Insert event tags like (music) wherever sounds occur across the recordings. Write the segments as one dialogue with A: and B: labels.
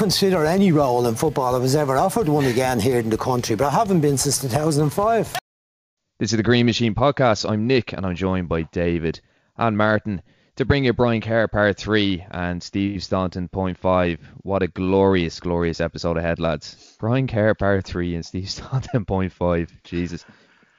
A: consider any role in football. I was ever offered one again here in the country, but I haven't been since 2005.
B: This is the Green Machine podcast. I'm Nick, and I'm joined by David and Martin to bring you Brian Kerr part three and Steve Staunton point five. What a glorious, glorious episode ahead, lads. Brian Kerr part three and Steve (laughs) Staunton point five. Jesus.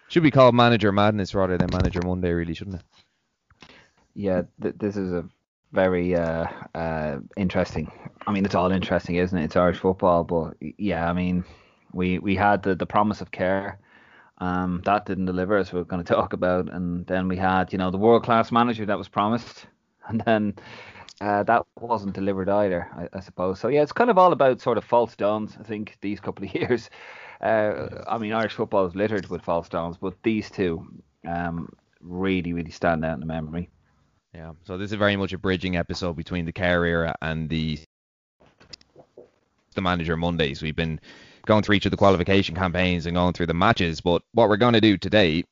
B: Should be called Manager Madness rather than Manager Monday, really, shouldn't it?
C: Yeah, th- this is a very uh, uh, interesting. I mean, it's all interesting, isn't it? It's Irish football, but yeah, I mean, we we had the, the promise of Kerr. Um, that didn't deliver, as we're going to talk about, and then we had, you know, the world class manager that was promised, (laughs) and then uh, that wasn't delivered either, I, I, suppose. So yeah, it's kind of all about sort of false dawns. I think these couple of (laughs) years. Uh, I mean, Irish football is littered with false dawns, but these two um, really, really stand out in the memory.
B: Yeah. So this is very much a bridging episode between the Kerr era and the the manager Mondays. We've been going through each of the qualification campaigns and going through the matches, but what we're going to do today,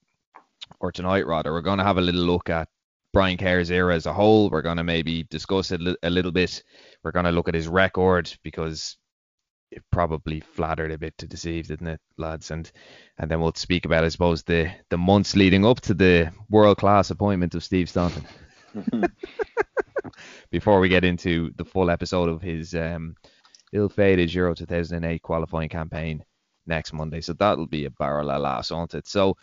B: or tonight rather, we're going to have a little look at Brian Kerr's era as a whole. We're going to maybe discuss it a little bit. We're going to look at his record because it probably flattered a bit to deceive, didn't it, lads? And and then we'll speak about, I suppose, the the months leading up to the world class appointment of Steve Staunton. (laughs) Before we get into the full episode of his um, ill-fated Euro 2008 qualifying campaign next Monday, so that'll be a barrel of laughs, won't it? So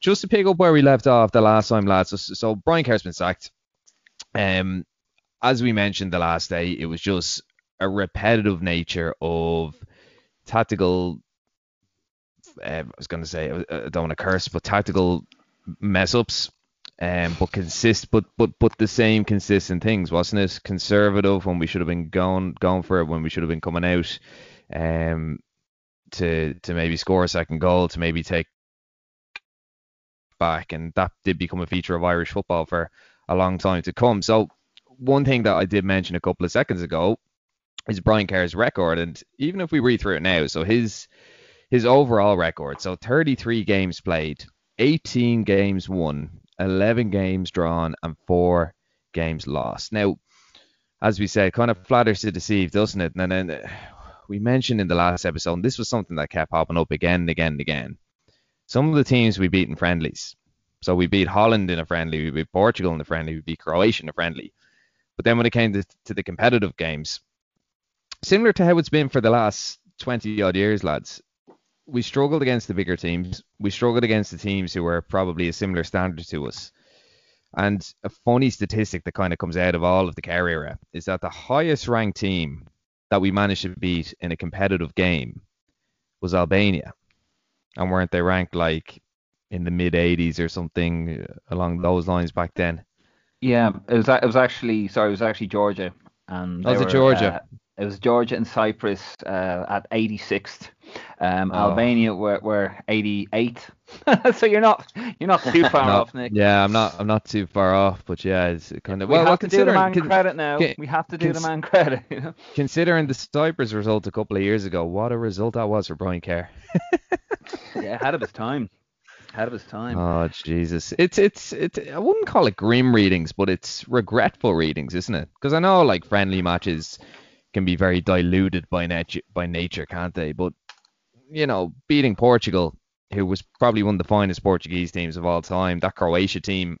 B: just to pick up where we left off the last time, lads. So, so Brian Kerr's been sacked. Um, as we mentioned the last day, it was just a repetitive nature of tactical. Uh, I was going to say I don't want to curse, but tactical mess ups um, but consist, but but but the same consistent things, wasn't it? Conservative when we should have been going going for it, when we should have been coming out, um, to to maybe score a second goal, to maybe take back, and that did become a feature of Irish football for a long time to come. So one thing that I did mention a couple of seconds ago is Brian Kerr's record, and even if we read through it now, so his his overall record, so 33 games played, 18 games won, 11 games drawn and four games lost. Now, as we said, kind of flatters to deceive, doesn't it? And then uh, we mentioned in the last episode, and this was something that kept popping up again and again and again. Some of the teams we beat in friendlies. So we beat Holland in a friendly, we beat Portugal in a friendly, we beat Croatia in a friendly. But then when it came to, to the competitive games, similar to how it's been for the last 20 odd years, lads, we struggled against the bigger teams. We struggled against the teams who were probably a similar standard to us. And a funny statistic that kind of comes out of all of the Kerr era is that the highest ranked team that we managed to beat in a competitive game was Albania. And weren't they ranked like in the mid 80s or something along those lines back then?
C: Yeah, it was it was actually sorry, it was actually Georgia. And
B: was it Georgia?
C: Uh, it was Georgia and Cyprus uh, at 86th. Um, oh. Albania were, were 88. (laughs) so you're not you're not too far off, Nick.
B: Yeah, I'm not I'm not too far off, but yeah, it's kind of
C: we
B: well.
C: have to do the man credit now. Can, we have to do cons- the man credit. You know?
B: Considering the Cyprus result a couple of years ago, what a result that was for Brian Kerr. (laughs)
C: yeah, ahead of his time ahead of his time.
B: Oh Jesus, it's it's it. I wouldn't call it grim readings, but it's regretful readings, isn't it? Because I know like friendly matches can be very diluted by nature, by nature, can't they? But you know, beating Portugal, who was probably one of the finest Portuguese teams of all time, that Croatia team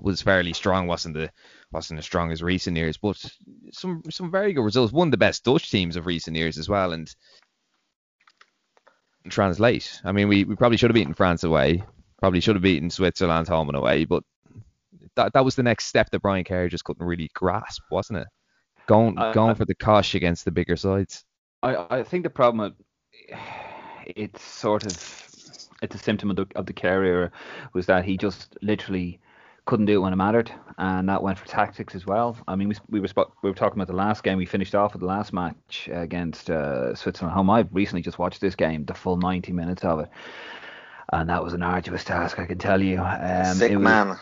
B: was fairly strong, wasn't the wasn't as strong as recent years, but some some very good results. One of the best Dutch teams of recent years as well, and translate. I mean, we, we probably should have beaten France away, probably should have beaten Switzerland home and away, but that that was the next step that Brian Kerr just couldn't really grasp, wasn't it? Going uh, going for the cosh against the bigger sides.
C: I, I think the problem it's sort of it's a symptom of the of the Kerr was that he just literally couldn't do it when it mattered, and that went for tactics as well. I mean, we, we were we were talking about the last game. We finished off with the last match against uh, Switzerland home. I recently just watched this game, the full 90 minutes of it, and that was an arduous task, I can tell you.
D: Um, Sick was, man.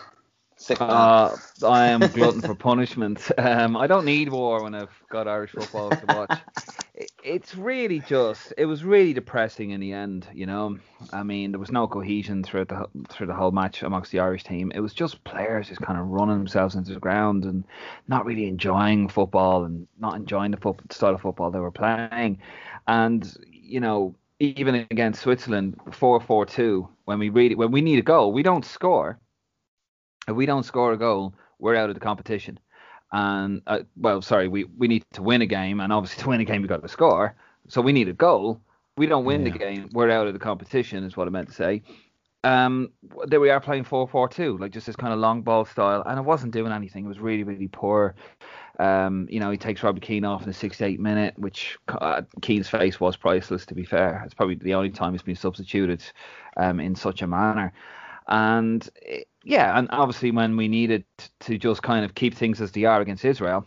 C: Uh, I am glutton for punishment. Um, I don't need war when I've got Irish football to watch. it's really just it was really depressing in the end you know? I mean there was no cohesion throughout the through the whole match amongst the irish team. It was just players just kind of running themselves into the ground and not really enjoying football and not enjoying the football, style of football they were playing. And you know even against switzerland 4-4-2 when we really when we need a goal we don't score if we don't score a goal we're out of the competition and uh, well, sorry, we we need to win a game, and obviously (laughs) to win a game we got to score. So we need a goal. We don't win yeah. the game, we're out of the competition, is what I meant to say. Um, there we are playing 4-4-2, like just this kind of long ball style, and it wasn't doing anything. It was really, really poor. Um, you know, he takes Robbie Keane off in the 68 minute, which uh, Keane's face was priceless. To be fair, it's probably the only time he's been substituted um, in such a manner. And it, yeah, and obviously when we needed to just kind of keep things as they are against Israel,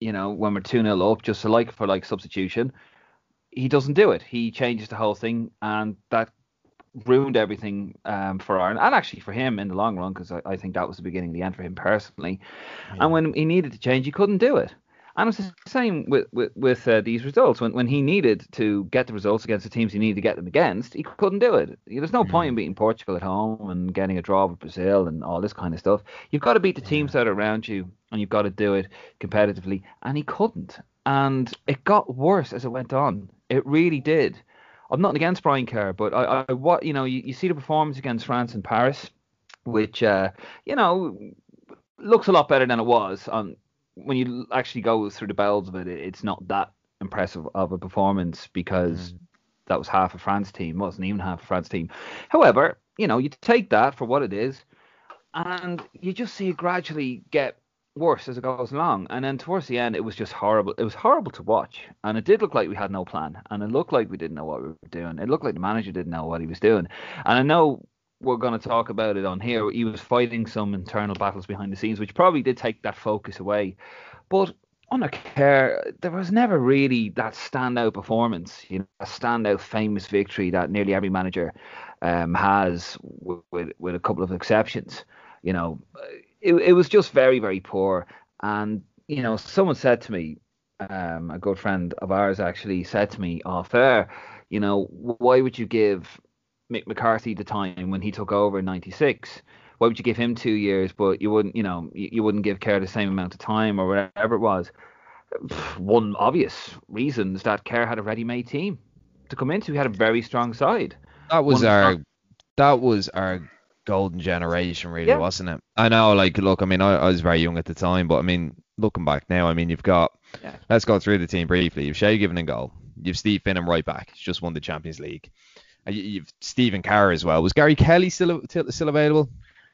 C: you know, when we're 2 0 up, just like for like substitution, he doesn't do it. He changes the whole thing, and that ruined everything um, for Ireland and actually for him in the long run because I, I, think that was the beginning of the end for him personally. Yeah. And when he needed to change, he couldn't do it. And it's the same with with, with uh, these results. When when he needed to get the results against the teams he needed to get them against, he couldn't do it. There's no mm. point in beating Portugal at home and getting a draw with Brazil and all this kind of stuff. You've got to beat the teams that are around you, and you've got to do it competitively. And he couldn't. And it got worse as it went on. It really did. I'm not against Brian Kerr, but I, I what you know, you, you see the performance against France in Paris, which uh, you know looks a lot better than it was on when you actually go through the bells of it, it's not that impressive of a performance because mm. that was half a France team, wasn't even half a France team. However, you know, you take that for what it is, and you just see it gradually get worse as it goes along. And then towards the end, it was just horrible. It was horrible to watch, and it did look like we had no plan, and it looked like we didn't know what we were doing. It looked like the manager didn't know what he was doing. And I know we're going to talk about it on here. He was fighting some internal battles behind the scenes, which probably did take that focus away. But under Kerr, there was never really that standout performance, you know, a standout famous victory that nearly every manager um, has, with, with, with a couple of exceptions. You know, it, it was just very, very poor. And you know, someone said to me, um, a good friend of ours actually said to me off air, you know, why would you give Mick McCarthy the time when he took over in '96. Why would you give him two years, but you wouldn't, you know, you, you wouldn't give Kerr the same amount of time or whatever it was? (sighs) One obvious reason is that Kerr had a ready-made team to come into. He had a very strong side.
B: That was One our, that was our golden generation, really, yeah. wasn't it? I know, like, look, I mean, I, I, was very young at the time, but I mean, looking back now, I mean, you've got, yeah. let's go through the team briefly. You've Shay Given and goal. You've Steve Finnan right back. He's just won the Champions League. Uh, you've Stephen Carr as well. Was Gary Kelly still still available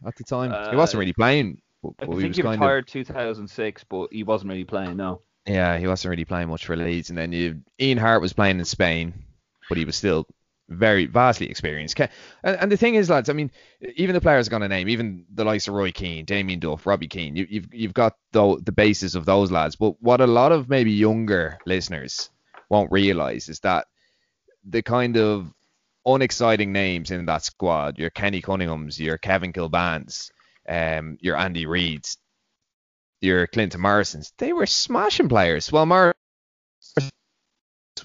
B: at the time? Uh, he wasn't really playing.
C: But, I think he, was he retired of, 2006, but he wasn't really playing. No.
B: Yeah, he wasn't really playing much for Leeds, and then you Ian Harte was playing in Spain, but he was still very vastly experienced. And, and the thing is, lads, I mean, even the players are going to name, even the likes of Roy Keane, Damien Duff, Robbie Keane, you, you've you've got the the basis of those lads. But what a lot of maybe younger listeners won't realise is that the kind of unexciting names in that squad. Your Kenny Cunninghams, your Kevin Kilbanes, um, your Andy Reids, your Clinton Morrisons. They were smashing players. Well, Morris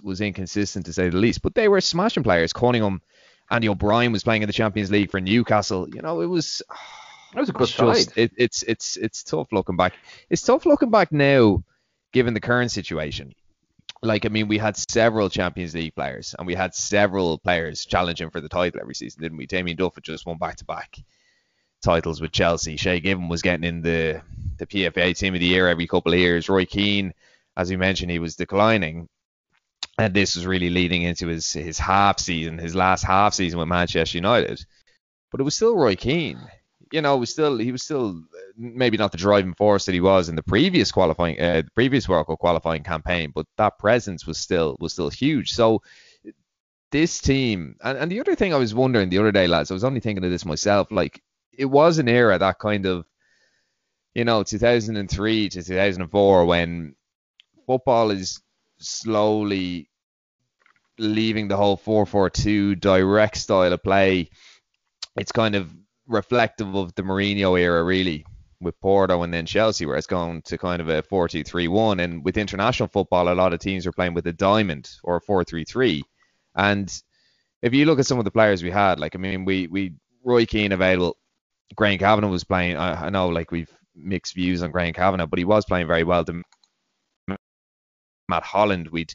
B: was inconsistent to say the least, but they were smashing players. Cunningham, Andy O'Brien was playing in the Champions League for Newcastle. You know, it was. (sighs)
C: That was a good just,
B: it, it's it's it's tough looking back. It's tough looking back now, given the current situation like I mean, we had several Champions League players, and we had several players challenging for the title every season, didn't we? Damien Duff had just won back to back titles with Chelsea. Shay Given was getting in the the PFA Team of the Year every couple of years. Roy Keane, as we mentioned, he was declining, and this was really leading into his his half season, his last half season with Manchester United. But it was still Roy Keane you know, was still he was still maybe not the driving force that he was in the previous qualifying, uh, the previous World Cup qualifying campaign, but that presence was still was still huge. So this team, and, and the other thing I was wondering the other day, lads, I was only thinking of this myself, like it was an era that kind of, you know, 2003 to 2004 when football is slowly leaving the whole 4-4-2 direct style of play. It's kind of reflective of the Mourinho era, really. with Porto and then Chelsea, where it's gone to kind of a 4-2-3-1. And with international football, a lot of teams are playing with a diamond or a 4-3-3. And if you look at some of the players we had, like I mean, we we Roy Keane available, Graham Kavanagh was playing. I, I know like we've mixed views on Graham Kavanagh, but he was playing very well. To Matt Holland, we'd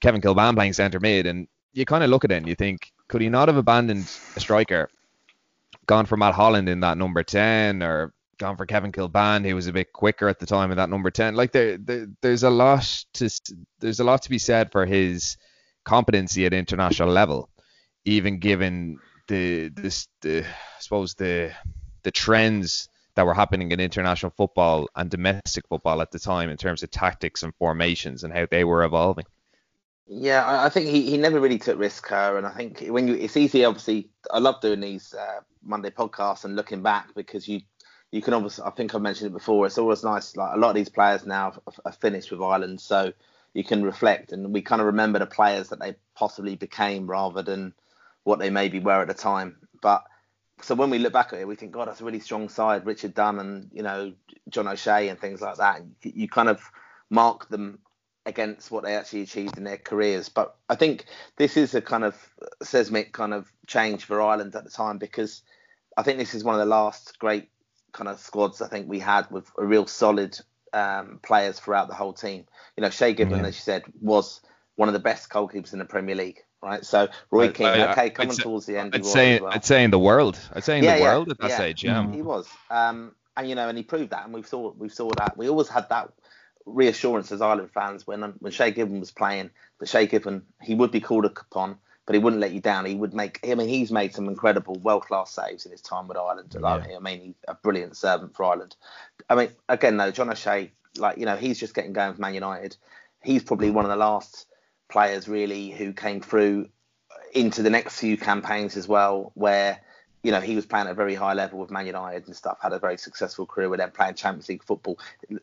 B: Kevin Kilbane playing centre mid, and you kind of look at it and you think, could he not have abandoned a striker, gone for Matt Holland in that number ten, or gone for Kevin Kilbane, who was a bit quicker at the time in that number ten? Like there, there there's a lot to there's a lot to be said for his competency at international level, even given the this the I suppose the the trends that were happening in international football and domestic football at the time in terms of tactics and formations and how they were evolving.
D: Yeah, I think he, he never really took risks, her, and I think when you it's easy. Obviously, I love doing these uh, Monday podcasts and looking back because you you can obviously. I think I've mentioned it before. It's always nice. Like a lot of these players now are finished with Ireland, so you can reflect and we kind of remember the players that they possibly became rather than what they maybe were at the time. But so when we look back at it, we think, God, that's a really strong side. Richard Dunne and you know John O'Shea and things like that. You kind of mark them against what they actually achieved in their careers. But I think this is a kind of seismic kind of change for Ireland at the time because I think this is one of the last great kind of squads I think we had with a real solid um, players throughout the whole team. You know, Shay Given, yeah. as you said, was one of the best goalkeepers in the Premier League right? So Roy Keane, I, I, okay, coming I'd towards the end.
B: I'd say, well. I'd say in the world. I'd say in yeah, the yeah, world at that
D: yeah.
B: stage. Yeah,
D: he was. Um, and you know, and he proved that, and we saw we saw that. We always had that reassurance as Ireland fans when um, when Shay Given was playing. But Shay Given, he would be called upon, but he wouldn't let you down. He would make. I mean, he's made some incredible, world class saves in his time with Ireland. Yeah. I mean, he's a brilliant servant for Ireland. I mean, again, though, John O'Shea, like you know, he's just getting going for Man United. He's probably one of the last players really who came through into the next few campaigns as well, where you know he was playing at a very high level with Man United and stuff, had a very successful career with them playing Champions League football.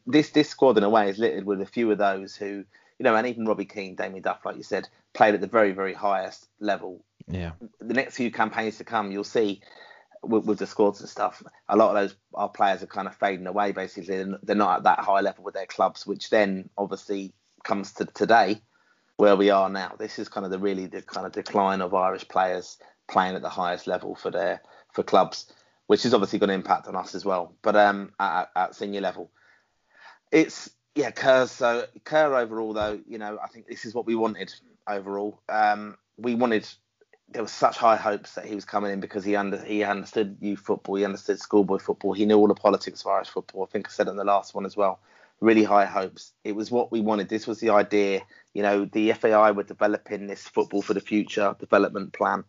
D: This this squad in a way is littered with a few of those who you know, and even Robbie Keane, Damien Duff, like you said, played at the very very highest level.
B: Yeah.
D: The next few campaigns to come, you'll see. With, with the squads and stuff, a lot of those our players are kind of fading away. Basically, they're not at that high level with their clubs, which then obviously comes to today where we are now. This is kind of the really the kind of decline of Irish players playing at the highest level for their for clubs, which is obviously going to impact on us as well. But um, at, at senior level, it's yeah, Kerr. So Kerr overall, though, you know, I think this is what we wanted overall. Um, we wanted. There was such high hopes that he was coming in because he under he understood youth football, he understood schoolboy football, he knew all the politics of Irish football. I think I said in the last one as well really high hopes. It was what we wanted. This was the idea. You know, the FAI were developing this football for the future development plan.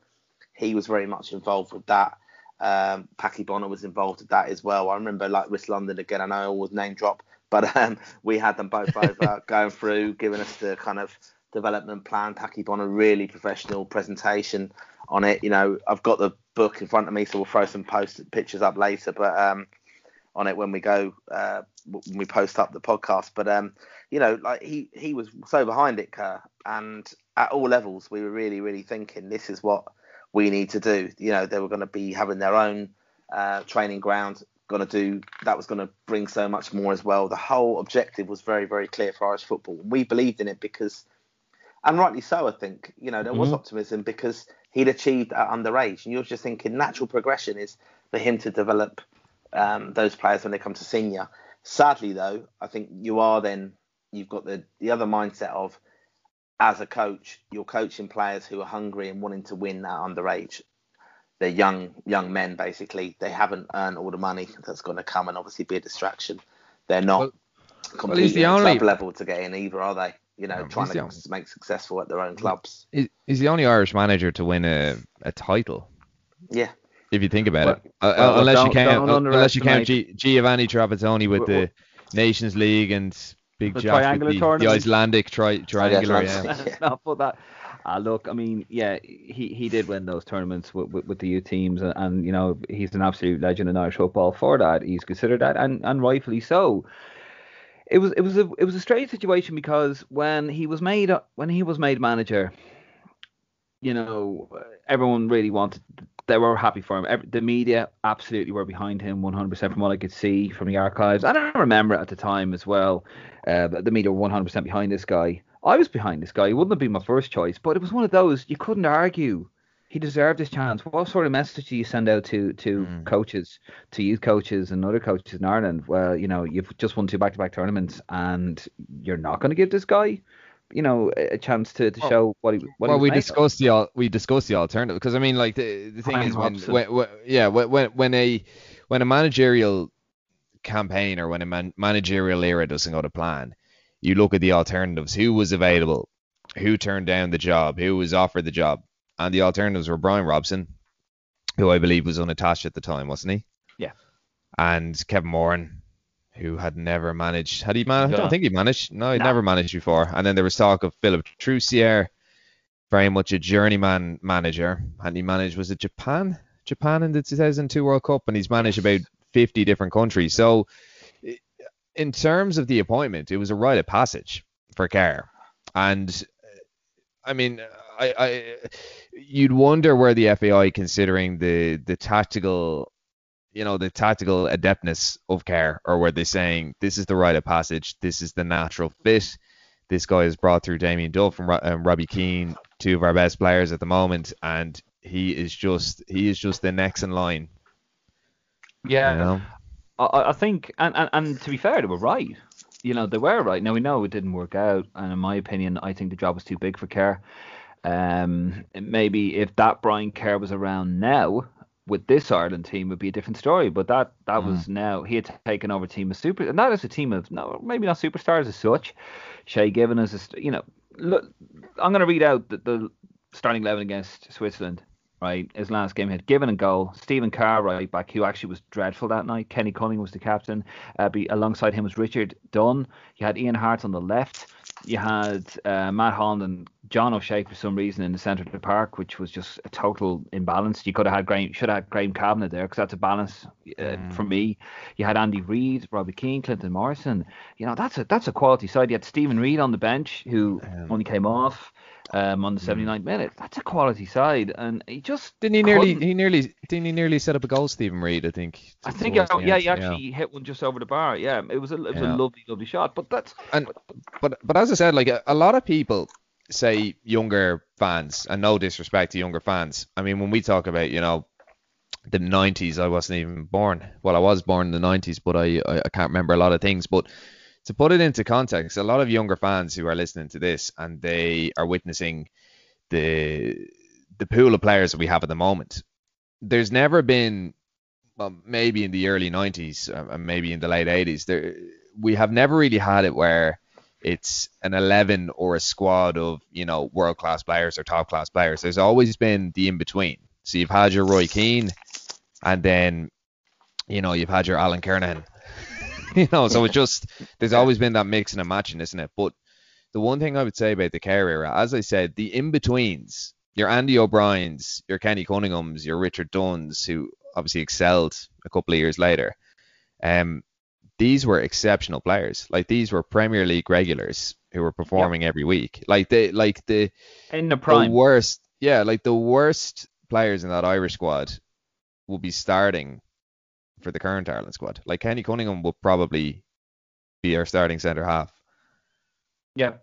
D: He was very much involved with that. Um, Packy Bonner was involved with that as well. I remember like West London again. I know I always name drop, but um, we had them both over (laughs) going through, giving us the kind of development plan. Packy Bonner really professional presentation on it. You know, I've got the book in front of me, so we'll throw some post pictures up later. But um, on it when we go uh, when we post up the podcast. But um, you know, like he he was so behind it, Kerr, and at all levels, we were really really thinking this is what we need to do. You know, they were going to be having their own uh, training ground. Going to do that was going to bring so much more as well. The whole objective was very very clear for Irish football. We believed in it because, and rightly so, I think. You know, there was mm-hmm. optimism because he'd achieved at underage, and you're just thinking natural progression is for him to develop um, those players when they come to senior. Sadly, though, I think you are then you've got the the other mindset of as a coach, you're coaching players who are hungry and wanting to win that underage. They're young young men basically. They haven't earned all the money that's going to come and obviously be a distraction. They're not well, competing well, the at club level to get in either, are they? You know, trying to the, make successful at their own clubs.
B: He's the only Irish manager to win a, a title.
D: Yeah,
B: if you think about it. Uh, uh, unless, you count, unless you count Giovanni Trapattoni with the Nations League and Big Jack with the, the Icelandic tri- triangular.
C: Yeah. (laughs) no, but that. Uh, look, I mean, yeah, he, he did win those tournaments with, with, with the youth teams, and, and, you know he's an absolute legend in Irish football for that. He's considered that, and, and rightfully so. It was it was a it was a strange situation because when he was made when he was made manager, you know, everyone really wanted they were happy for him. The media absolutely were behind him 100% from what I could see from the archives. And I remember at the time as well, uh, the media were 100% behind this guy. I was behind this guy. He wouldn't have been my first choice, but it was one of those you couldn't argue. He deserved his chance. What sort of message do you send out to to mm. coaches, to youth coaches and other coaches in Ireland? Well, you know, you've just won two back-to-back tournaments, and you're not going to give this guy you know a chance to, to show what he what
B: well
C: he
B: we discussed the we discussed the alternative because I mean like the the thing is when, when, when, yeah when when a when a managerial campaign or when a man, managerial era doesn't go to plan you look at the alternatives who was available who turned down the job who was offered the job and the alternatives were Brian Robson who I believe was unattached at the time wasn't he?
C: Yeah.
B: And Kevin Moran who had never managed. Had he managed? I don't think he managed. No, he'd never managed before. And then there was talk of Philip Troussier, very much a journeyman manager, and he managed was it Japan? Japan in the 2002 World Cup, and he's managed about 50 different countries. So, in terms of the appointment, it was a rite of passage for Kerr. And I mean, I, I you'd wonder where the FAI, considering the the tactical you know the tactical adeptness of Kerr, or were they saying this is the rite of passage, this is the natural fit? This guy has brought through Damien Duff and um, Robbie Keane, two of our best players at the moment, and he is just he is just the next in line.
C: Yeah, you know? I, I think, and, and and to be fair, they were right. You know, they were right. Now we know it didn't work out, and in my opinion, I think the job was too big for Kerr. Um, maybe if that Brian Kerr was around now, with this Ireland team would be a different story. But that that mm. was now he had taken over a team of super, and that is a team of no, maybe not superstars as such. Shay Given is a, you know, look, I'm going to read out the, the starting eleven against Switzerland. Right, his last game he had Given a goal. Stephen Carr, right back, who actually was dreadful that night. Kenny Cunningham was the captain. Uh, be, alongside him was Richard Dunne. You had Ian Harte on the left you had uh, Matt Holland and John O'Shea for some reason in the centre of the park, which was just a total imbalance. You could have had Graham, should have had Graham Kavanagh there because that's a balance uh, mm. for me. You had Andy Reid, Robbie Keane, Clinton Morrison. You know that's a that's a quality side. You had Stephen Reid on the bench who um, only came off um, on the 79th mm. minute. That's a quality side, and he just
B: didn't he nearly he nearly didn't he nearly set up a goal, Stephen Reid? I think.
C: I think yeah, yeah, he actually yeah. hit one just over the bar. Yeah, it was a it was yeah. a lovely lovely shot. But that's
B: and but but as I said, like a, a lot of people say younger fans, and no disrespect to younger fans. I mean, when we talk about you know the 90s, I wasn't even born. Well, I was born in the 90s, but I I, I can't remember a lot of things, but to put it into context, a lot of younger fans who are listening to this and they are witnessing the the pool of players that we have at the moment. There's never been, well, maybe in the early 90s uh, and maybe in the late 80s, there we have never really had it where it's an 11 or a squad of you know world class players or top class players. There's always been the in between. So you've had your Roy Keane, and then you know you've had your Alan Kernaghan, (laughs) you know, so it's just there's always been that mixing and matching, isn't it? But the one thing I would say about the Kerr era, as I said, the in betweens, your Andy O'Briens, your Kenny Cunninghams, your Richard Dunnes, who obviously excelled a couple of years later, um, these were exceptional players. Like these were Premier League regulars who were performing yep. every week. Like they, like the
C: in the prime,
B: the worst, yeah, like the worst players in that Irish squad will be starting for the current Ireland squad. Like Kenny Cunningham will probably be our starting centre half.
C: Yeah,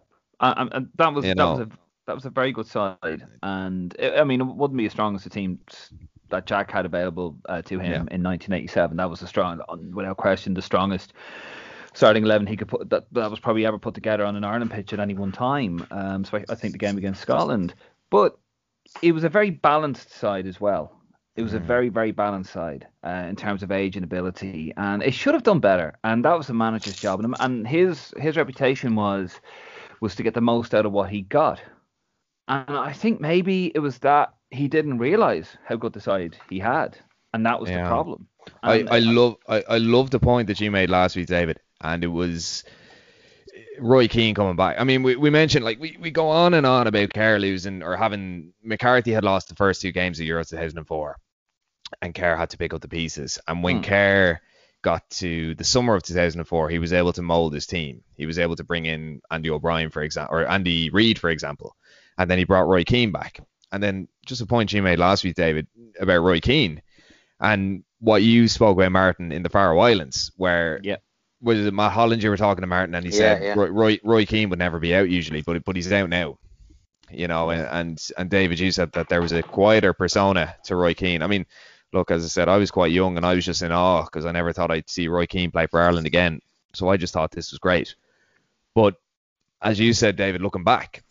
C: and that was you that was a that was a very good side, and it, I mean it wouldn't be as strong as the team that Jack had available uh, to him yeah. in 1987. That was the strong, without question, the strongest starting 11 he could put that that was probably ever put together on an Ireland pitch at any one time. Um, so I, I think the game against Scotland, but it was a very balanced side as well. It was a mm. very, very balanced side uh, in terms of age and ability, and it should have done better. And that was the manager's job. And, and his his reputation was was to get the most out of what he got. And I think maybe it was that he didn't realize how good the side he had, and that was yeah. the problem.
B: And, I, I love I, I love the point that you made last week, David, and it was Roy Keane coming back. I mean, we, we mentioned like we, we go on and on about Kerr losing or having McCarthy had lost the first two games of Euro 2004, and Kerr had to pick up the pieces. And when hmm. Kerr got to the summer of 2004, he was able to mold his team. He was able to bring in Andy O'Brien, for example, or Andy Reid, for example, and then he brought Roy Keane back. And then just a point you made last week, David, about Roy Keane and what you spoke about Martin in the Faroe Islands, where
C: Yeah.
B: Was it Matt Hollinger you were talking to Martin and he
D: Yeah,
B: said
D: yeah.
B: Roy, Roy Roy Keane would never be out usually, but but he's out now. You know, and, and and David, you said that there was a quieter persona to Roy Keane. I mean, look, as I said, I was quite young and I was just in awe because I never thought I'd see Roy Keane play for Ireland again. So I just thought this was great. But as you said, David, looking back,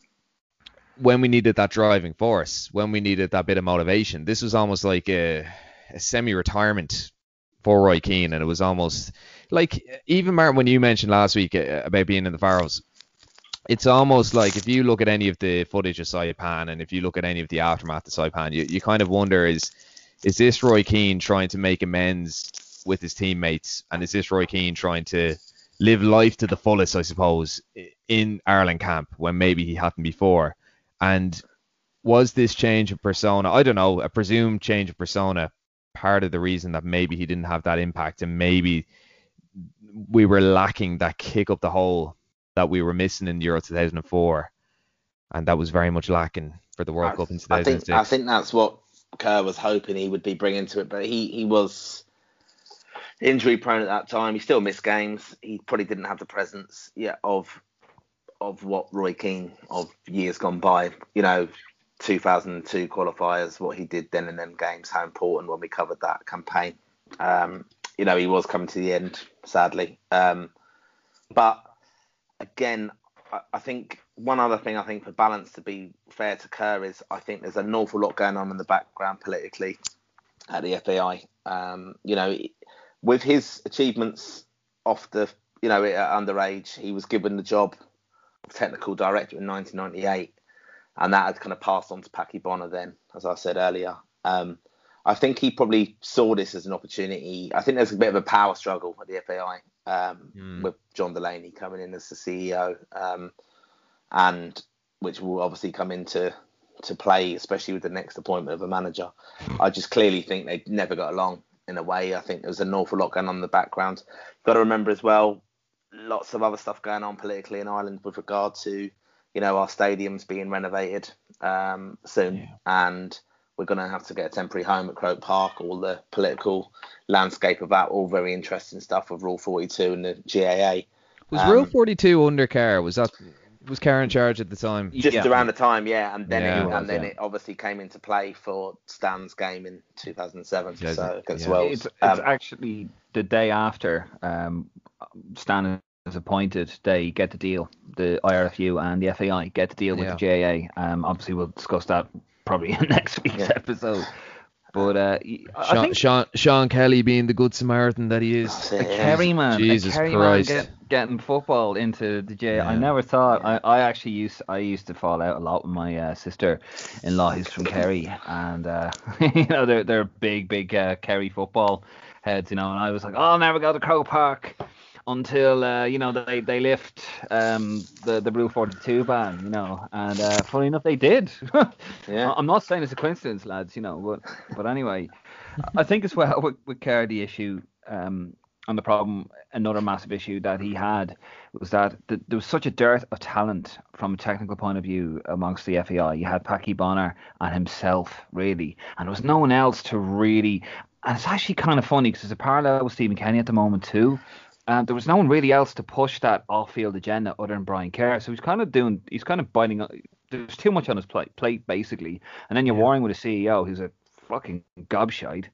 B: when we needed that driving force, when we needed that bit of motivation, this was almost like a, a semi-retirement for Roy Keane, and it was almost like even Martin, when you mentioned last week uh, about being in the Faroes, it's almost like if you look at any of the footage of Saipan and if you look at any of the aftermath of Saipan, you, you kind of wonder is is this Roy Keane trying to make amends with his teammates, and is this Roy Keane trying to live life to the fullest, I suppose, in Ireland camp when maybe he hadn't before? And was this change of persona, I don't know, a presumed change of persona, part of the reason that maybe he didn't have that impact and maybe we were lacking that kick up the hole that we were missing in Euro 2004, and that was very much lacking for the World
D: I,
B: Cup in 2006.
D: I think
B: 2006.
D: I think that's what Kerr was hoping he would be bringing to it, but he he was injury prone at that time. He still missed games. He probably didn't have the presence yet of of what Roy Keane of years gone by. You know, 2002 qualifiers, what he did then in them games, how important when we covered that campaign. Um, you know, he was coming to the end, sadly. Um, but again, I, I think one other thing I think for balance to be fair to Kerr is I think there's an awful lot going on in the background politically at the FAI. Um, you know, with his achievements off the, you know, at underage, he was given the job of technical director in 1998, and that had kind of passed on to Packy Bonner then, as I said earlier. Um, I think he probably saw this as an opportunity. I think there's a bit of a power struggle at the FAI um,
B: Mm.
D: with John Delaney coming in as the CEO, um, and which will obviously come into to play, especially with the next appointment of a manager. I just clearly think they never got along in a way. I think there was an awful lot going on in the background. Got to remember as well, lots of other stuff going on politically in Ireland with regard to, you know, our stadiums being renovated um, soon, and we're going to have to get a temporary home at Croke Park. All the political landscape of that, all very interesting stuff with Rule 42 and the GAA.
B: was
D: um,
B: Rule 42 under Kerr? Was that was Kerr in charge at the time?
D: Just
C: Yeah.
D: around the time, yeah, and then
B: Yeah.
D: it,
C: It was,
D: and then
C: yeah.
D: it obviously came into play for Stan's game in 2007,
B: Yeah,
D: so against
B: yeah.
D: Wales.
C: It's, it's
D: Um,
C: actually the day after um, Stan is appointed, they get the deal. The IRFU and the FAI get the deal with
B: Yeah.
C: the GAA. Um, obviously, we'll discuss that probably (laughs) in next week's
D: Yeah.
C: episode. But uh, I
B: Sean,
C: think
B: Sean, Sean Kelly being the good Samaritan that he is.
C: a. Kerry man,
B: Jesus
C: a Kerry
B: Christ.
C: man get, getting football into the GAA. I never thought. I, I actually used I used to fall out a lot with my uh, sister-in-law who's from Kerry, and uh, (laughs) you know they're they're big big uh, Kerry football heads, you know. And I was like, oh, I'll never go to Croke Park until uh, you know they they lift um the the Rule 42 ban, you know. And uh, funny enough, they did. (laughs)
D: Yeah.
C: I'm not saying it's a coincidence, lads, you know, but but anyway, I think as well with, with Kerr the issue um and the problem, another massive issue that he had was that th- there was such a dearth of talent from a technical point of view amongst the FAI. You had Packy Bonner and himself really, and there was no one else to really. And it's actually kind of funny because there's a parallel with Stephen Kenny at the moment too. Um, there was no one really else to push that off-field agenda other than Brian Kerr. So he's kind of doing, he's kind of biting. There's too much on his plate, plate basically. And then you're warring with a CEO who's a fucking gobshite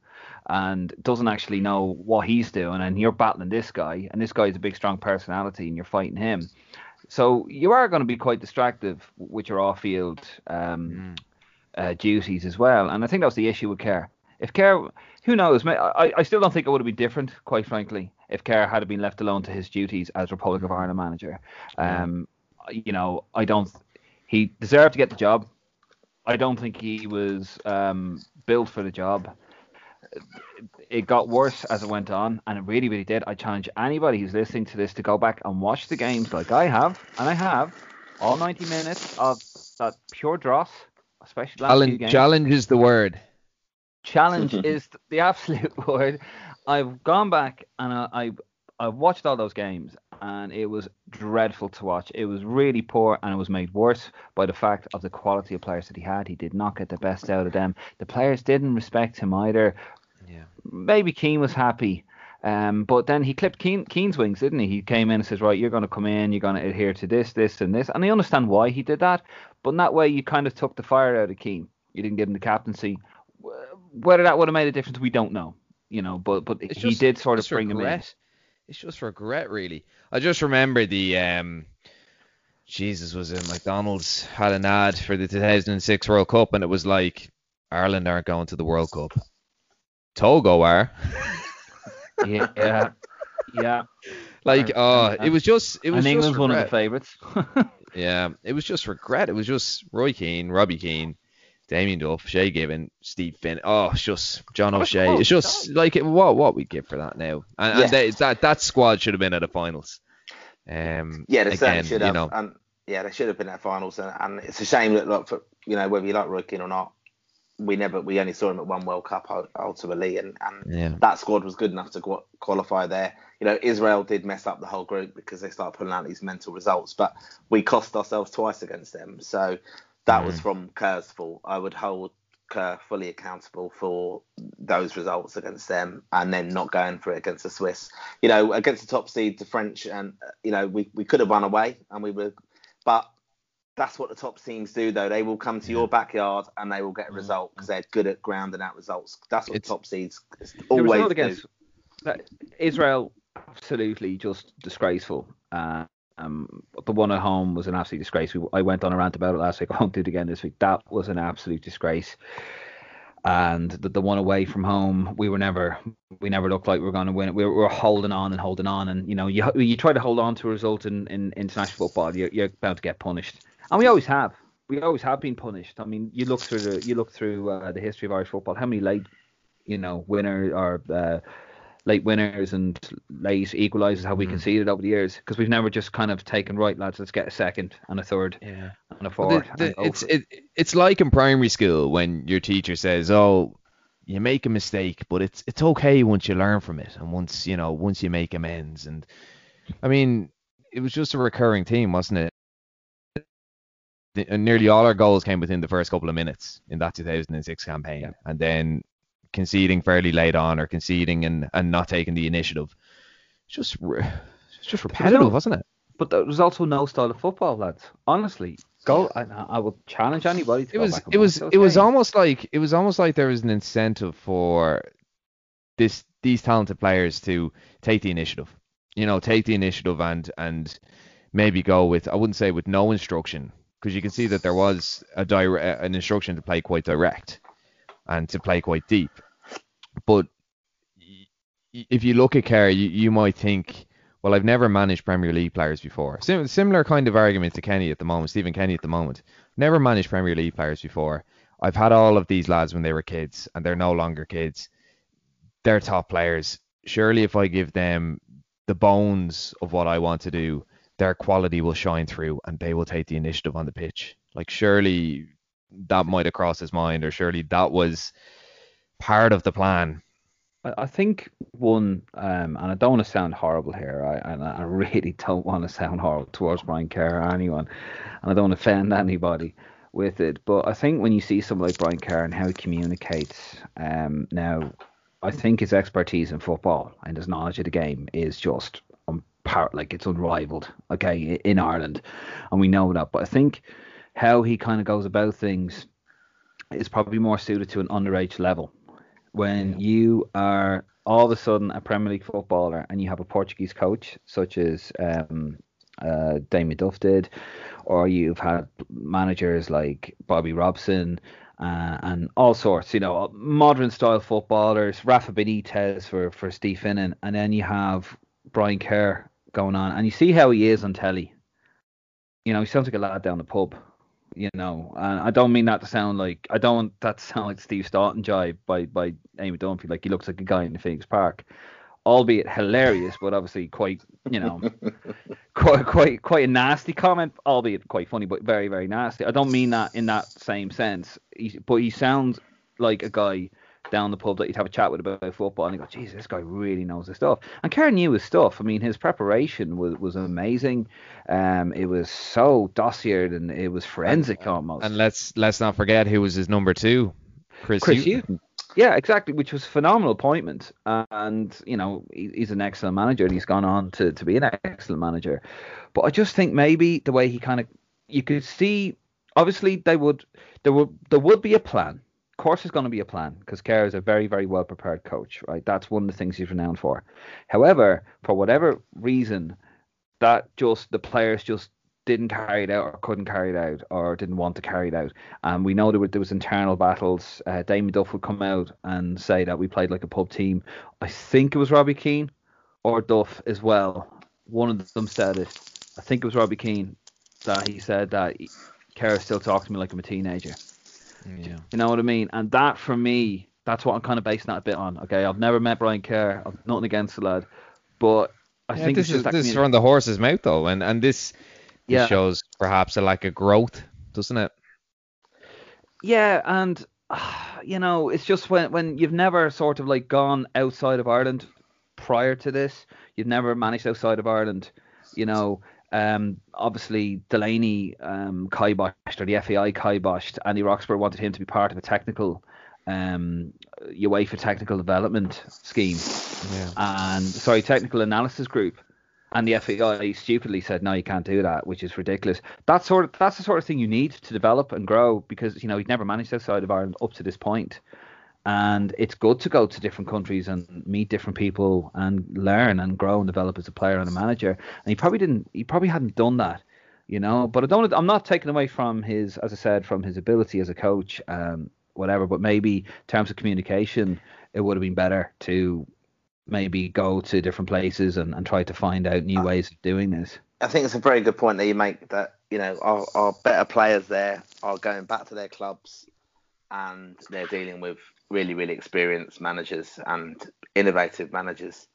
C: and doesn't actually know what he's doing. And you're battling this guy, and this guy's a big, strong personality, and you're fighting him. So you are going to be quite distractive with your off-field um, uh, duties as well. And I think that was the issue with Kerr. If Kerr, who knows? I, I still don't think it would have been different, quite frankly, if Kerr had been left alone to his duties as Republic of Ireland manager. Um, you know, I don't. He deserved to get the job. I don't think he was um, built for the job. It got worse as it went on, and it really, really did. I challenge anybody who's listening to this to go back and watch the games like I have, and I have, all 90 minutes of that pure dross, especially last
B: Challenge,
C: games
B: challenge is the word.
C: Challenge (laughs) is the absolute (laughs) word. I've gone back and I, I I've watched all those games, and it was dreadful to watch. It was really poor, and it was made worse by the fact of the quality of players that he had. He did not get the best out of them. The players didn't respect him either.
B: Yeah.
C: Maybe Keane was happy. Um, but then he clipped Keane, Keane's wings, didn't he? He came in and says, right, you're going to come in, you're going to adhere to this, this, and this. And I understand why he did that. But in that way, you kind of took the fire out of Keane. You didn't give him the captaincy. Whether that would have made a difference, we don't know. You know, but but
B: It's
C: he
B: just-
C: did sort of bring him in.
B: regret. It's just regret, really. I just remember the um, Jesus was in McDonald's had an ad for the 2006 World Cup, and it was like Ireland aren't going to the World Cup. Togo are. (laughs)
C: Yeah, yeah, yeah.
B: Like, oh,
C: and-
B: it was just, it was
C: and
B: just
C: England's one of the favourites. (laughs)
B: Yeah, it was just regret. It was just Roy Keane, Robbie Keane, Damien Duff, Shay Given, Steve Finn. Oh, it's just John O'Shea. It's just like what what we give for that now. And,
D: Yeah.
B: and they, that that squad should have been at the finals. Um,
D: Yeah, they
B: again,
D: certainly should
B: you
D: have.
B: know,
D: And yeah, they should have been at finals. And, and it's a shame that, like, for, you know, whether you like Roy or not, we never, we only saw him at one World Cup ultimately, and, and
B: Yeah.
D: that squad was good enough to qualify there. You know, Israel did mess up the whole group because they started pulling out these mental results, but we cost ourselves twice against them. So that was from Kerr's fault. I would hold Kerr fully accountable for those results against them, and then not going for it against the Swiss. You know, against the top seed, the French, and you know, we, we could have run away, and we were, but that's what the top teams do, though. They will come to your backyard and they will get a result because they're good at grounding out results. That's what
B: It's-
D: top seeds
C: The
D: always do.
C: against Israel, absolutely just disgraceful. Uh, um, the one at home was an absolute disgrace. We, I went on a rant about it last week. (laughs) I won't do it again this week. That was an absolute disgrace. And the, the one away from home, we were never, we never looked like we were going to win it. We were, we were holding on and holding on, and you know, you you try to hold on to a result in, in international football, you're, you're bound to get punished, and we always have. We always have been punished. I mean, you look through the you look through uh, the history of Irish football. How many late, you know, winner or uh, late winners and late equalisers have we mm. conceded over the years? Because we've never just kind of taken right, lads. Let's get a second and a third
B: yeah.
C: and a fourth.
B: the- the-
C: go
B: it's
C: it.
B: it, it's like in primary school when your teacher says, "Oh, you make a mistake, but it's it's okay once you learn from it, and once you know once you make amends." And I mean, it was just a recurring theme, wasn't it? The- and nearly all our goals came within the first couple of minutes in that 2006 campaign,
C: Yeah.
B: and then conceding fairly late on or conceding and, and not taking the initiative. It's just it's just repetitive, wasn't it?
C: But there was also no style of football, lads. Honestly, go. I, I will challenge anybody to
B: it
C: go
B: was it was it was almost like it was almost like there was an incentive for this these talented players to take the initiative you know take the initiative and and maybe go with i wouldn't say with no instruction because you can see that there was a dire- an instruction to play quite direct and to play quite deep but if you look at Kerr, you, you might think well i've never managed premier league players before Sim- similar kind of argument to kenny at the moment stephen kenny at the moment never managed Premier League players before. I've had all of these lads when they were kids, and they're no longer kids. They're top players. Surely, if I give them the bones of what I want to do, their quality will shine through, and they will take the initiative on the pitch. Like surely that might have crossed his mind, or surely that was part of the plan.
C: I think one, um, and I don't want to sound horrible here, I, and I really (laughs) don't want to sound horrible towards Brian Kerr or anyone, and I don't offend anybody with it. But I think when you see someone like Brian Kerr and how he communicates, um, now, I think his expertise in football and his knowledge of the game is just unpar- like it's unrivaled. Okay, in Ireland, and we know that. But I think how he kind of goes about things is probably more suited to an underage level when you are all of a sudden a Premier League footballer and you have a Portuguese coach such as um, uh, Damien Duff did, or you've had managers like Bobby Robson uh, and all sorts, you know, modern style footballers, Rafa Benitez for for Steve Finnan, and then you have Brian Kerr going on, and you see how he is on telly. You know, he sounds like a lad down the pub you know, and I don't mean that to sound like I don't want that to sound like Steve Staunton jive by by Eamon Dunphy. Like he looks like a guy in the Phoenix Park, albeit hilarious, but obviously quite you know, (laughs) quite quite quite a nasty comment, albeit quite funny, but very very nasty. I don't mean that in that same sense. He, but he sounds like a guy down the pub that you'd have a chat with about football, and you go, "Geez, this guy really knows his stuff." And Kerr knew his stuff. I mean, his preparation was was amazing. Um, it was so dossiered and it was forensic
B: and,
C: almost.
B: And let's let's not forget who was his number two, Chris,
C: Chris Hughton. Yeah, exactly, which was a phenomenal appointment. And, you know, he's an excellent manager and he's gone on to, to be an excellent manager. But I just think maybe the way he kind of, you could see, obviously, they would, there would, there would be a plan. Of course, there's going to be a plan because Kerr is a very, very well prepared coach, right? That's one of the things he's renowned for. However, for whatever reason, that just, the players just didn't carry it out or couldn't carry it out or didn't want to carry it out. And we know there, were, there was internal battles. Uh, Damien Duff would come out and say that we played like a pub team. I think it was Robbie Keane or Duff as well. One of them said it. I think it was Robbie Keane that he said that Kerr still talks to me like I'm a teenager.
B: Yeah.
C: You know what I mean? And that for me, that's what I'm kind of basing that a bit on. Okay, I've never met Brian Kerr. I've nothing against the lad, but I
B: yeah,
C: think
B: this is
C: just
B: this is from the horse's mouth though, and and this
C: yeah.
B: shows perhaps a lack of growth, doesn't it?
C: Yeah, and uh, (sighs) you know, it's just when when you've never sort of like gone outside of Ireland prior to this, you've never managed outside of Ireland, you know. Um, obviously Delaney um, kiboshed or the FAI kiboshed. Andy Roxburgh wanted him to be part of a technical um, UEFA technical development scheme,
B: yeah.
C: and sorry, technical analysis group and the FAI stupidly said no, you can't do that, which is ridiculous. That sort of that's the sort of thing you need to develop and grow because you know he'd never managed outside of Ireland up to this point, and it's good to go to different countries and meet different people and learn and grow and develop as a player and a manager. And he probably didn't, he probably hadn't done that, you know. But I don't, I'm not taking away from his, as I said, from his ability as a coach, um, whatever. But maybe in terms of communication, it would have been better to maybe go to different places and, and try to find out new ways of doing this.
D: I think it's a very good point that you make that, you know, our, our better players there are going back to their clubs and they're dealing with really, really experienced managers and innovative managers.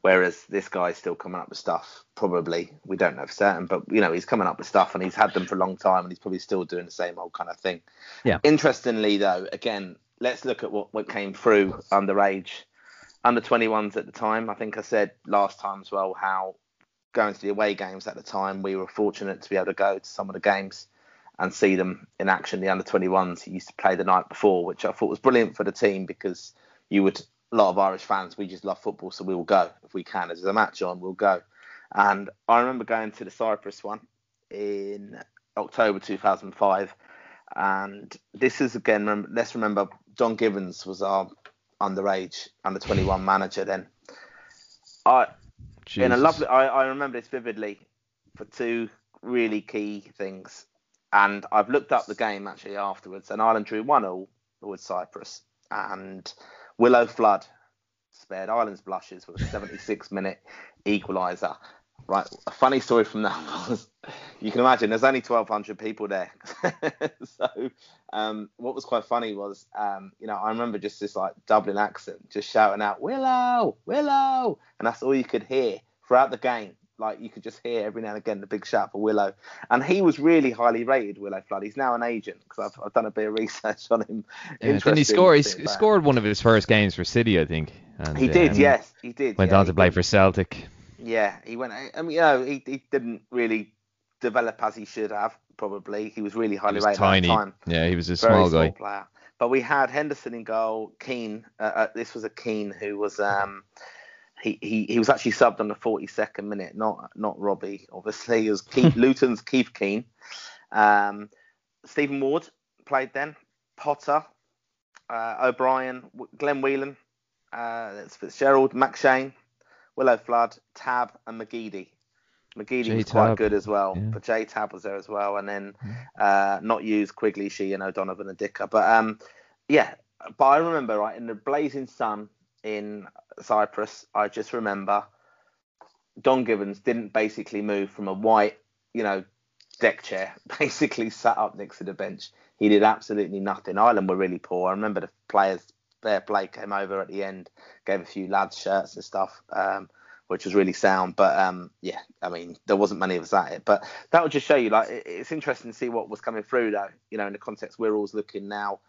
D: Whereas this guy's still coming up with stuff, probably. We don't know for certain, but you know, he's coming up with stuff and he's had them for a long time and he's probably still doing the same old kind of thing.
C: Yeah.
D: Interestingly though, again, let's look at what, what came through underage under 21s at the time. I think I said last time as well how going to the away games at the time, we were fortunate to be able to go to some of the games and see them in action. The under 21s who used to play the night before, which I thought was brilliant for the team because you would, a lot of Irish fans, we just love football, so we will go if we can. As there's a match on, we'll go. And I remember going to the Cyprus one in October 2005. And this is again, let's remember, Don Givens was our underage under 21 manager then. I
B: Jesus.
D: in a lovely I, I remember this vividly for two really key things. And I've looked up the game actually afterwards and Ireland drew one all with Cyprus and Willo Flood spared Ireland's blushes with a 76 (laughs) minute equaliser. Right, a funny story from that (laughs) was you can imagine there's only 1,200 people there. (laughs) so um, what was quite funny was, um, you know, I remember just this like Dublin accent, just shouting out Willo, Willo. and that's all you could hear throughout the game. Like you could just hear every now and again the big shout for Willo. and he was really highly rated. Willo Flood. He's now an agent because I've, I've done a bit of (laughs) research on him.
B: Yeah, didn't he score? He scored one of his first games for City, I think. And,
D: he did,
B: um,
D: yes, he did.
B: Went
D: yeah,
B: on to play
D: did.
B: for Celtic.
D: Yeah, he went. I mean, you know, he, he didn't really develop as he should have. Probably he was really highly
B: was
D: rated
B: tiny.
D: at the time.
B: Yeah, he was a
D: Very
B: small
D: small
B: guy.
D: player. But we had Henderson in goal. Keane. Uh, uh, this was a Keane who was. Um, he, he, he was actually subbed on the 42nd minute, not not Robbie. Obviously, it was Keith, (laughs) Luton's Keith Keane. Um, Stephen Ward played then. Potter, uh, O'Brien, Glenn Whelan, uh, that's Fitzgerald, Max Shane, Willo Flood, Tabb, and McGeady. McGeady was quite good as well,
B: yeah.
D: but J Tabb was there as well, and then uh, not used Quigley, She, and O'Donovan and Dicker. But um, yeah, but I remember right in the blazing sun in Cyprus, I just remember Don Givens didn't basically move from a white, you know, deck chair, (laughs) basically sat up next to the bench. He did absolutely nothing. Ireland were really poor. I remember the players, fair play, came over at the end, gave a few lads shirts and stuff, um, which was really sound. But um, yeah, I mean, there wasn't many of us at it. But that would just show you, like, it- it's interesting to see what was coming through, though. You know, in the context we're always looking now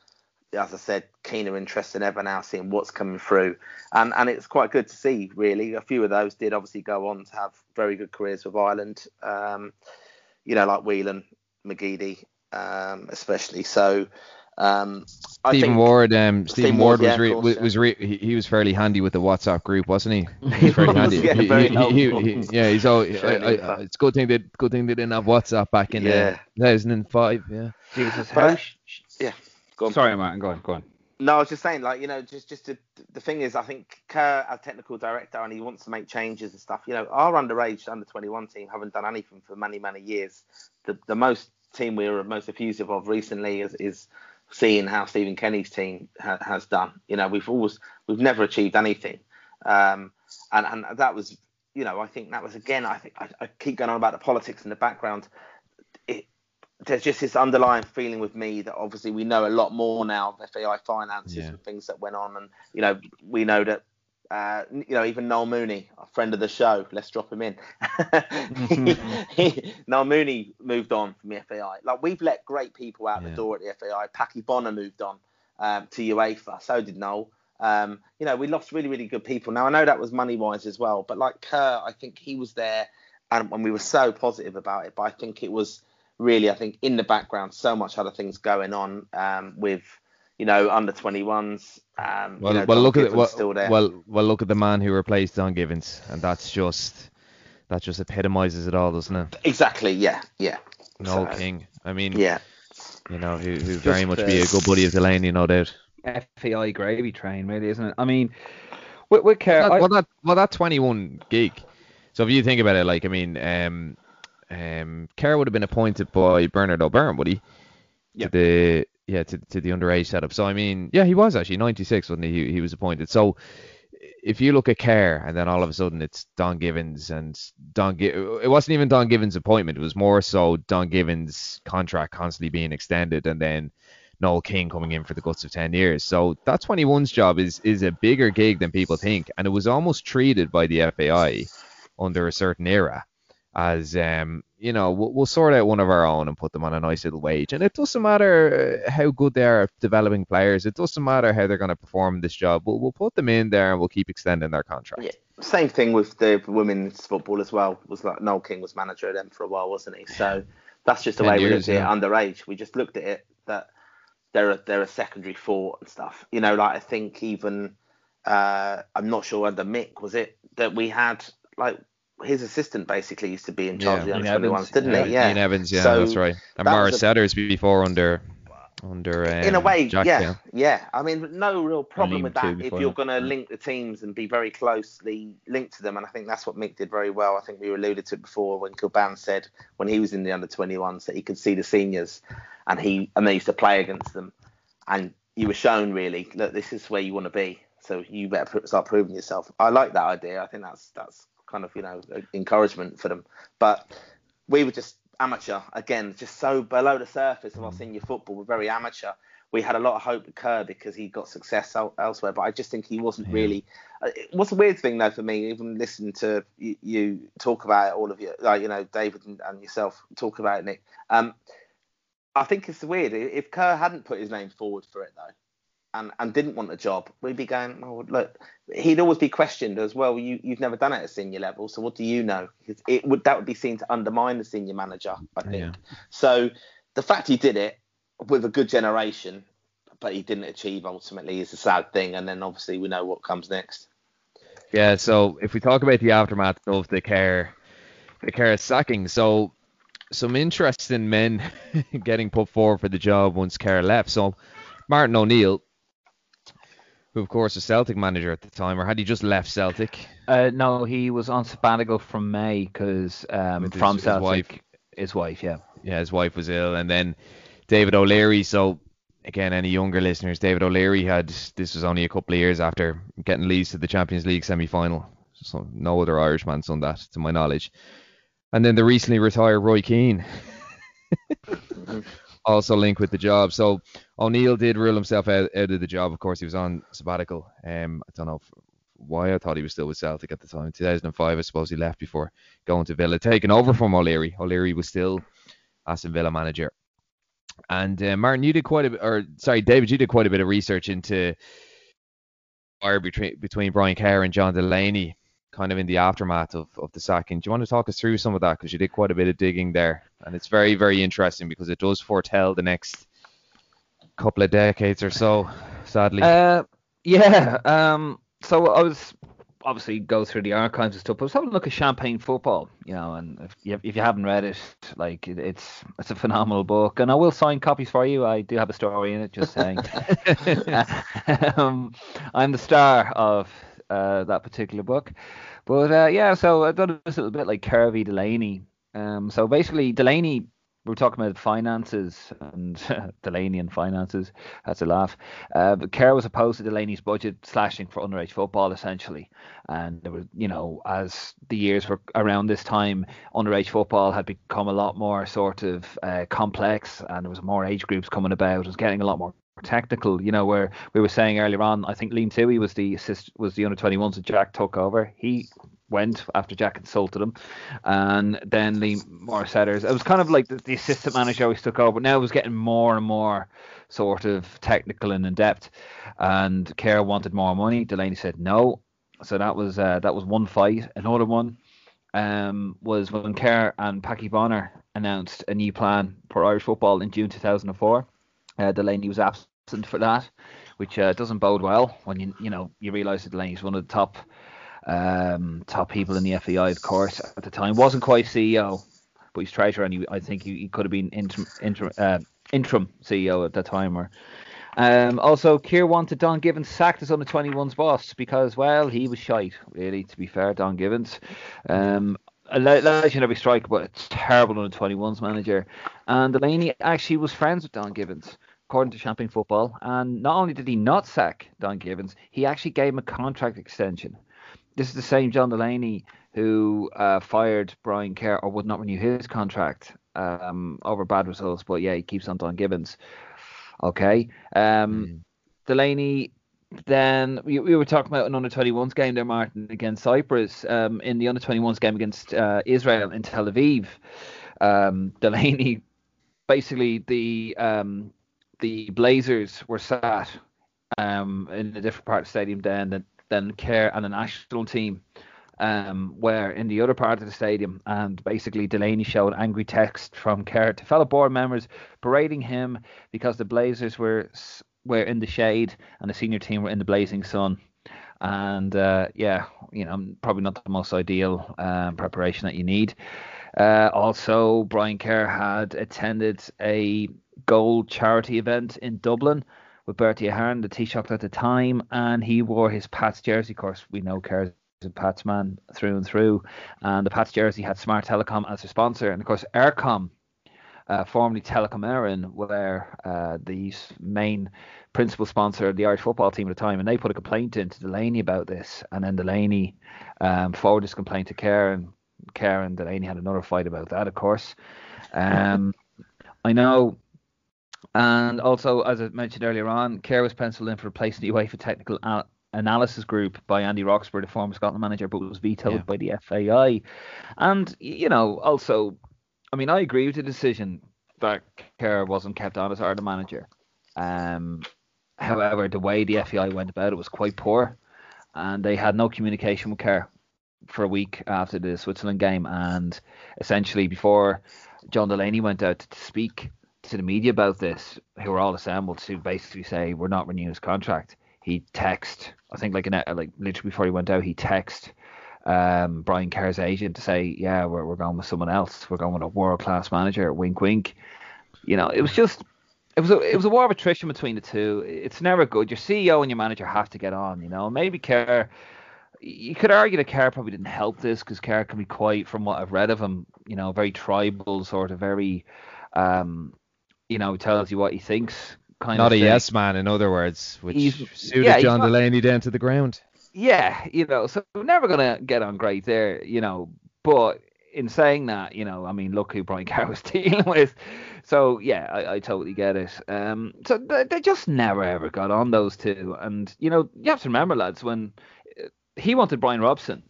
D: as I said, keener interest than ever now, seeing what's coming through, and and it's quite good to see. Really, a few of those did obviously go on to have very good careers with Ireland. Um, you know, like Whelan, McGeady, um, especially. So um,
B: Stephen Ward, um, Stephen, Ward, was re- course, was, re- he, he was fairly handy with the WhatsApp group, wasn't he? (laughs) He was very (laughs) handy. yeah, very he, he, yeah, he's all. I, I, it's good thing that good thing they didn't have WhatsApp back in yeah. 2005. Yeah.
C: Jesus, how?
D: yeah. Go on.
C: Sorry, Martin. Go on. Go on.
D: No, I was just saying, like you know, just just to, the thing is, I think Kerr as technical director, and he wants to make changes and stuff. You know, our underage under 21 team haven't done anything for many many years. The the most team we were most effusive of recently is is seeing how Stephen Kenny's team ha- has done. You know, we've always we've never achieved anything, um, and and that was you know I think that was again I think I, I keep going on about the politics in the background. There's just this underlying feeling with me that obviously we know a lot more now of FAI finances yeah. and things that went on, and you know we know that uh, you know, even Noel Mooney, a friend of the show, let's drop him in. he, (laughs) he, (laughs) Noel Mooney moved on from the FAI. Like we've let great people out yeah. the door at the FAI. Packy Bonner moved on um, to UEFA. So did Noel. Um, you know, we lost really, really good people. Now I know that was money wise as well, but like Kerr, I think he was there, and, and we were so positive about it. But I think it was really, I think in the background, so much other things going on um, with you know, under 21s. Um,
B: well,
D: you know,
B: well, look at well, well, well, look at the man who replaced Don Givens, and that's just that just epitomizes it all, doesn't it?
D: Exactly. Yeah. Yeah.
B: Noel so, King. I mean,
D: yeah.
B: You know, who who very much be a good buddy of Delaney, no doubt.
C: FAI gravy train, really, isn't it? I mean, with, with Kerr,
B: well, that, well, that well that 21 gig. So if you think about it, like I mean, um, um, Kerr would have been appointed by Bernard O'Byrne, would he?
C: Yeah.
B: The yeah, to, to the underage setup. So I mean, yeah, he was actually 96 when he he was appointed. So if you look at Kerr and then all of a sudden it's Don Givens and Don it wasn't even Don Givens' appointment. It was more so Don Givens' contract constantly being extended and then Noel King coming in for the guts of 10 years. So that 21's job is is a bigger gig than people think, and it was almost treated by the FAI under a certain era as um, you know, we'll, we'll, sort out one of our own and put them on a nice little wage. And it doesn't matter uh, how good they are at developing players. It doesn't matter how they're going to perform this job. We'll, we'll put them in there and we'll keep extending their contract.
D: Yeah. Same thing with the women's football as well. Was like Noel King was manager of them for a while, wasn't he? So that's just the way years, we looked at yeah. it underage. We just looked at it that they're a, they're a secondary thought and stuff. You know, like I think even uh, I'm not sure under Mick was it that we had like his assistant basically used to be in charge yeah. of the under 21s, didn't
B: yeah.
D: he? Yeah.
B: Ian Evans, yeah, so that's right. And that Morris a, Setters before under under um,
D: in a way, Jack, yeah, yeah, yeah. I mean, no real problem with that if you're going to link the teams and be very closely linked to them. And I think that's what Mick did very well. I think we alluded to it before when Kilbane said when he was in the under 21s that he could see the seniors, and he and they used to play against them, and you were shown really that this is where you want to be. So you better start proving yourself. I like that idea. I think that's that's kind of you know encouragement for them. But we were just amateur again, just so below the surface of our mm. senior football. We're very amateur. We had a lot of hope with Kerr because he got success elsewhere, but I just think he wasn't yeah. really. Uh, what's a weird thing though for me, even listening to you, you, talk about it, all of you, like you know, David and, and yourself talk about it, Nick. Um, I think it's weird if Kerr hadn't put his name forward for it though and, and didn't want a job, we'd be going, oh, look, he'd always be questioned as well. You, you've never done it at a senior level, so what do you know? Because it would that would be seen to undermine the senior manager, I think. Yeah. So the fact he did it with a good generation, but he didn't achieve ultimately is a sad thing. And then obviously we know what comes next.
B: Yeah. So if we talk about the aftermath of the Kerr, the Kerr sacking, so some interesting men (laughs) getting put forward for the job once Kerr left. So Martin O'Neill who of course was Celtic manager at the time, or had he just left Celtic?
C: Uh, no, he was on sabbatical from May because um, from his, Celtic, his wife, his wife, yeah,
B: yeah, his wife was ill, and then David O'Leary. So again, any younger listeners, David O'Leary had this was only a couple of years after getting Leeds to the Champions League semi-final. So no other Irishman's done that, to my knowledge. And then the recently retired Roy Keane. (laughs) also linked with the job. So O'Neill did rule himself out, out of the job. Of course, he was on sabbatical. Um, I don't know if, why I thought he was still with Celtic at the time. 2005, I suppose he left before going to Villa, taking over from O'Leary. O'Leary was still Aston Villa manager. And uh, Martin, you did quite a bit, or sorry, David, you did quite a bit of research into fire between between Brian Kerr and John Delaney, kind of in the aftermath of, of the sacking. Do you want to talk us through some of that? Because you did quite a bit of digging there, and it's very very interesting because it does foretell the next couple of decades or so. Sadly.
C: Uh, yeah. Um. So I was obviously go through the archives and stuff, but I was having a look at Champagne Football, you know, and if you, if you haven't read it, like it, it's it's a phenomenal book, and I will sign copies for you. I do have a story in it, just saying. (laughs) (laughs) um, I'm the star of uh, that particular book, but uh, yeah, so I thought it was a little bit like Kirby Delaney. Um, so basically, Delaney we are talking about finances and (laughs) Delaney and finances. That's a laugh. Uh, but Kerr was opposed to Delaney's budget slashing for underage football, essentially. And there was, you know, as the years were around this time, underage football had become a lot more sort of uh, complex, and there was more age groups coming about. It was getting a lot more technical, you know, where we were saying earlier on, I think Liam Tuohy was the assist was the under 21s that Jack took over. He went after Jack consulted him, and then Lee Morsetters. It was kind of like the, the, assistant manager always took over, but now it was getting more and more sort of technical and in depth. And Kerr wanted more money. Delaney said no, so that was uh, that was one fight. Another one um, was when Kerr and Packy Bonner announced a new plan for Irish football in June 2004. Uh, Delaney was absent for that, which uh, doesn't bode well when you you know you realise that Delaney's one of the top um, top people in the FAI, of course, at the time. Wasn't quite CEO, but he's treasurer, and he, I think he, he could have been interim, interim, uh, interim CEO at that time. Or um, also, Kerr wanted Don Givens sacked as under 21's boss because, well, he was shite, really, to be fair, Don Givens. Um, a legendary striker, but a terrible under 21's manager. And Delaney actually was friends with Don Givens according to Champagne Football. And not only did he not sack Don Givens, he actually gave him a contract extension this is the same John Delaney who uh, fired Brian Kerr or would not renew his contract um, over bad results. But yeah, he keeps on Don Givens. Okay. Um, mm. Delaney. Then we, we were talking about an under 21s game there, Martin, against Cyprus. Um, in the under 21s game against uh, Israel in Tel Aviv, um, (laughs) Delaney basically the um, the Blazers were sat um, in a different part of the stadium then than Kerr and the national team um, were in the other part of the stadium, and basically Delaney showed angry text from Kerr to fellow board members berating him because the Blazers were were in the shade and the senior team were in the blazing sun. And uh, yeah, you know, probably not the most ideal um, preparation that you need. Uh, also, Brian Kerr had attended a gold charity event in Dublin with Bertie Ahern, the Taoiseach at the time, and he wore his Pats jersey. Of course, we know Kerr's a Pats man through and through, and the Pats jersey had Smart Telecom as a sponsor, and of course Eircom. uh, formerly Telecom Éireann, were uh, the main principal sponsor of the Irish football team at the time, and they put a complaint into Delaney about this, and then Delaney um, forwarded this complaint to Kerr and Delaney had another fight about that, of course. Um, I know and also, as I mentioned earlier on, Kerr was penciled in for a replacing the UEFA Technical Al- Analysis Group by Andy Roxburgh, the former Scotland manager, but was vetoed yeah. by the FAI. And, you know, also, I mean, I agree with the decision that Kerr wasn't kept on as Ireland manager. Um, however, the way the FAI went about it was quite poor, and they had no communication with Kerr for a week after the Switzerland game. And essentially, before John Delaney went out to speak, to the media about this, who were all assembled to basically say we're not renewing his contract. He texted, I think like an, like literally before he went out, he texted um, Brian Kerr's agent to say, yeah, we're we're going with someone else. We're going with a world class manager. Wink, wink. You know, it was just. It was a it was a war of attrition between the two. It's never good. Your CEO and your manager have to get on. You know, maybe Kerr. You could argue that Kerr probably didn't help this because Kerr can be quite, from what I've read of him, you know, very tribal, sort of very um, you know, tells you what he thinks.
B: Kind of not a thing. yes man, in other words, which he's, suited yeah, John not, Delaney down to the ground.
C: Yeah, you know, so we're never gonna get on great there, you know. But in saying that, you know, I mean, look who Brian (laughs) Kerr was dealing with. So yeah, I, I totally get it. Um, so they, they just never ever got on those two, and you know, you have to remember, lads, when uh, he wanted Brian Robson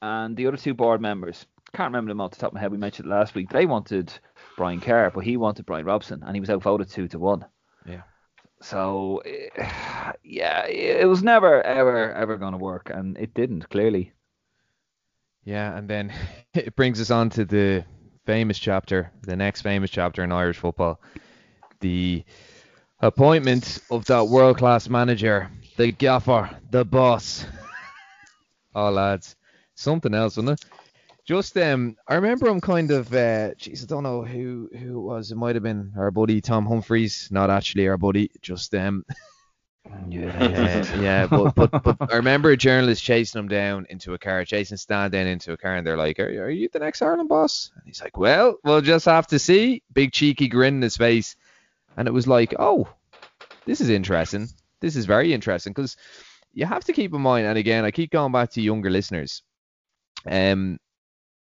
C: and the other two board members can't remember them off the top of my head. We mentioned it last week. They wanted Brian Kerr, but he wanted Brian Robson, and he was outvoted two to one.
B: Yeah.
C: So eh, yeah, it was never ever ever going to work, and it didn't clearly.
B: Yeah, and then (laughs) it brings us on to the famous chapter, the next famous chapter in Irish football, the appointment of that world class manager, the gaffer, the boss. (laughs) oh lads, something else, wasn't it? Just um, I remember him kind of. Uh, jeez, I don't know who who it was. It might have been our buddy Tom Humphreys. Not actually our buddy. Just um. (laughs) (laughs) Yeah, yeah, but, but but I remember a journalist chasing him down into a car, chasing Stan down into a car, and they're like, "Are, are you the next Ireland boss?" And he's like, "Well, we'll just have to see." Big cheeky grin in his face, and it was like, "Oh, this is interesting. This is very interesting because you have to keep in mind." And again, I keep going back to younger listeners. Um,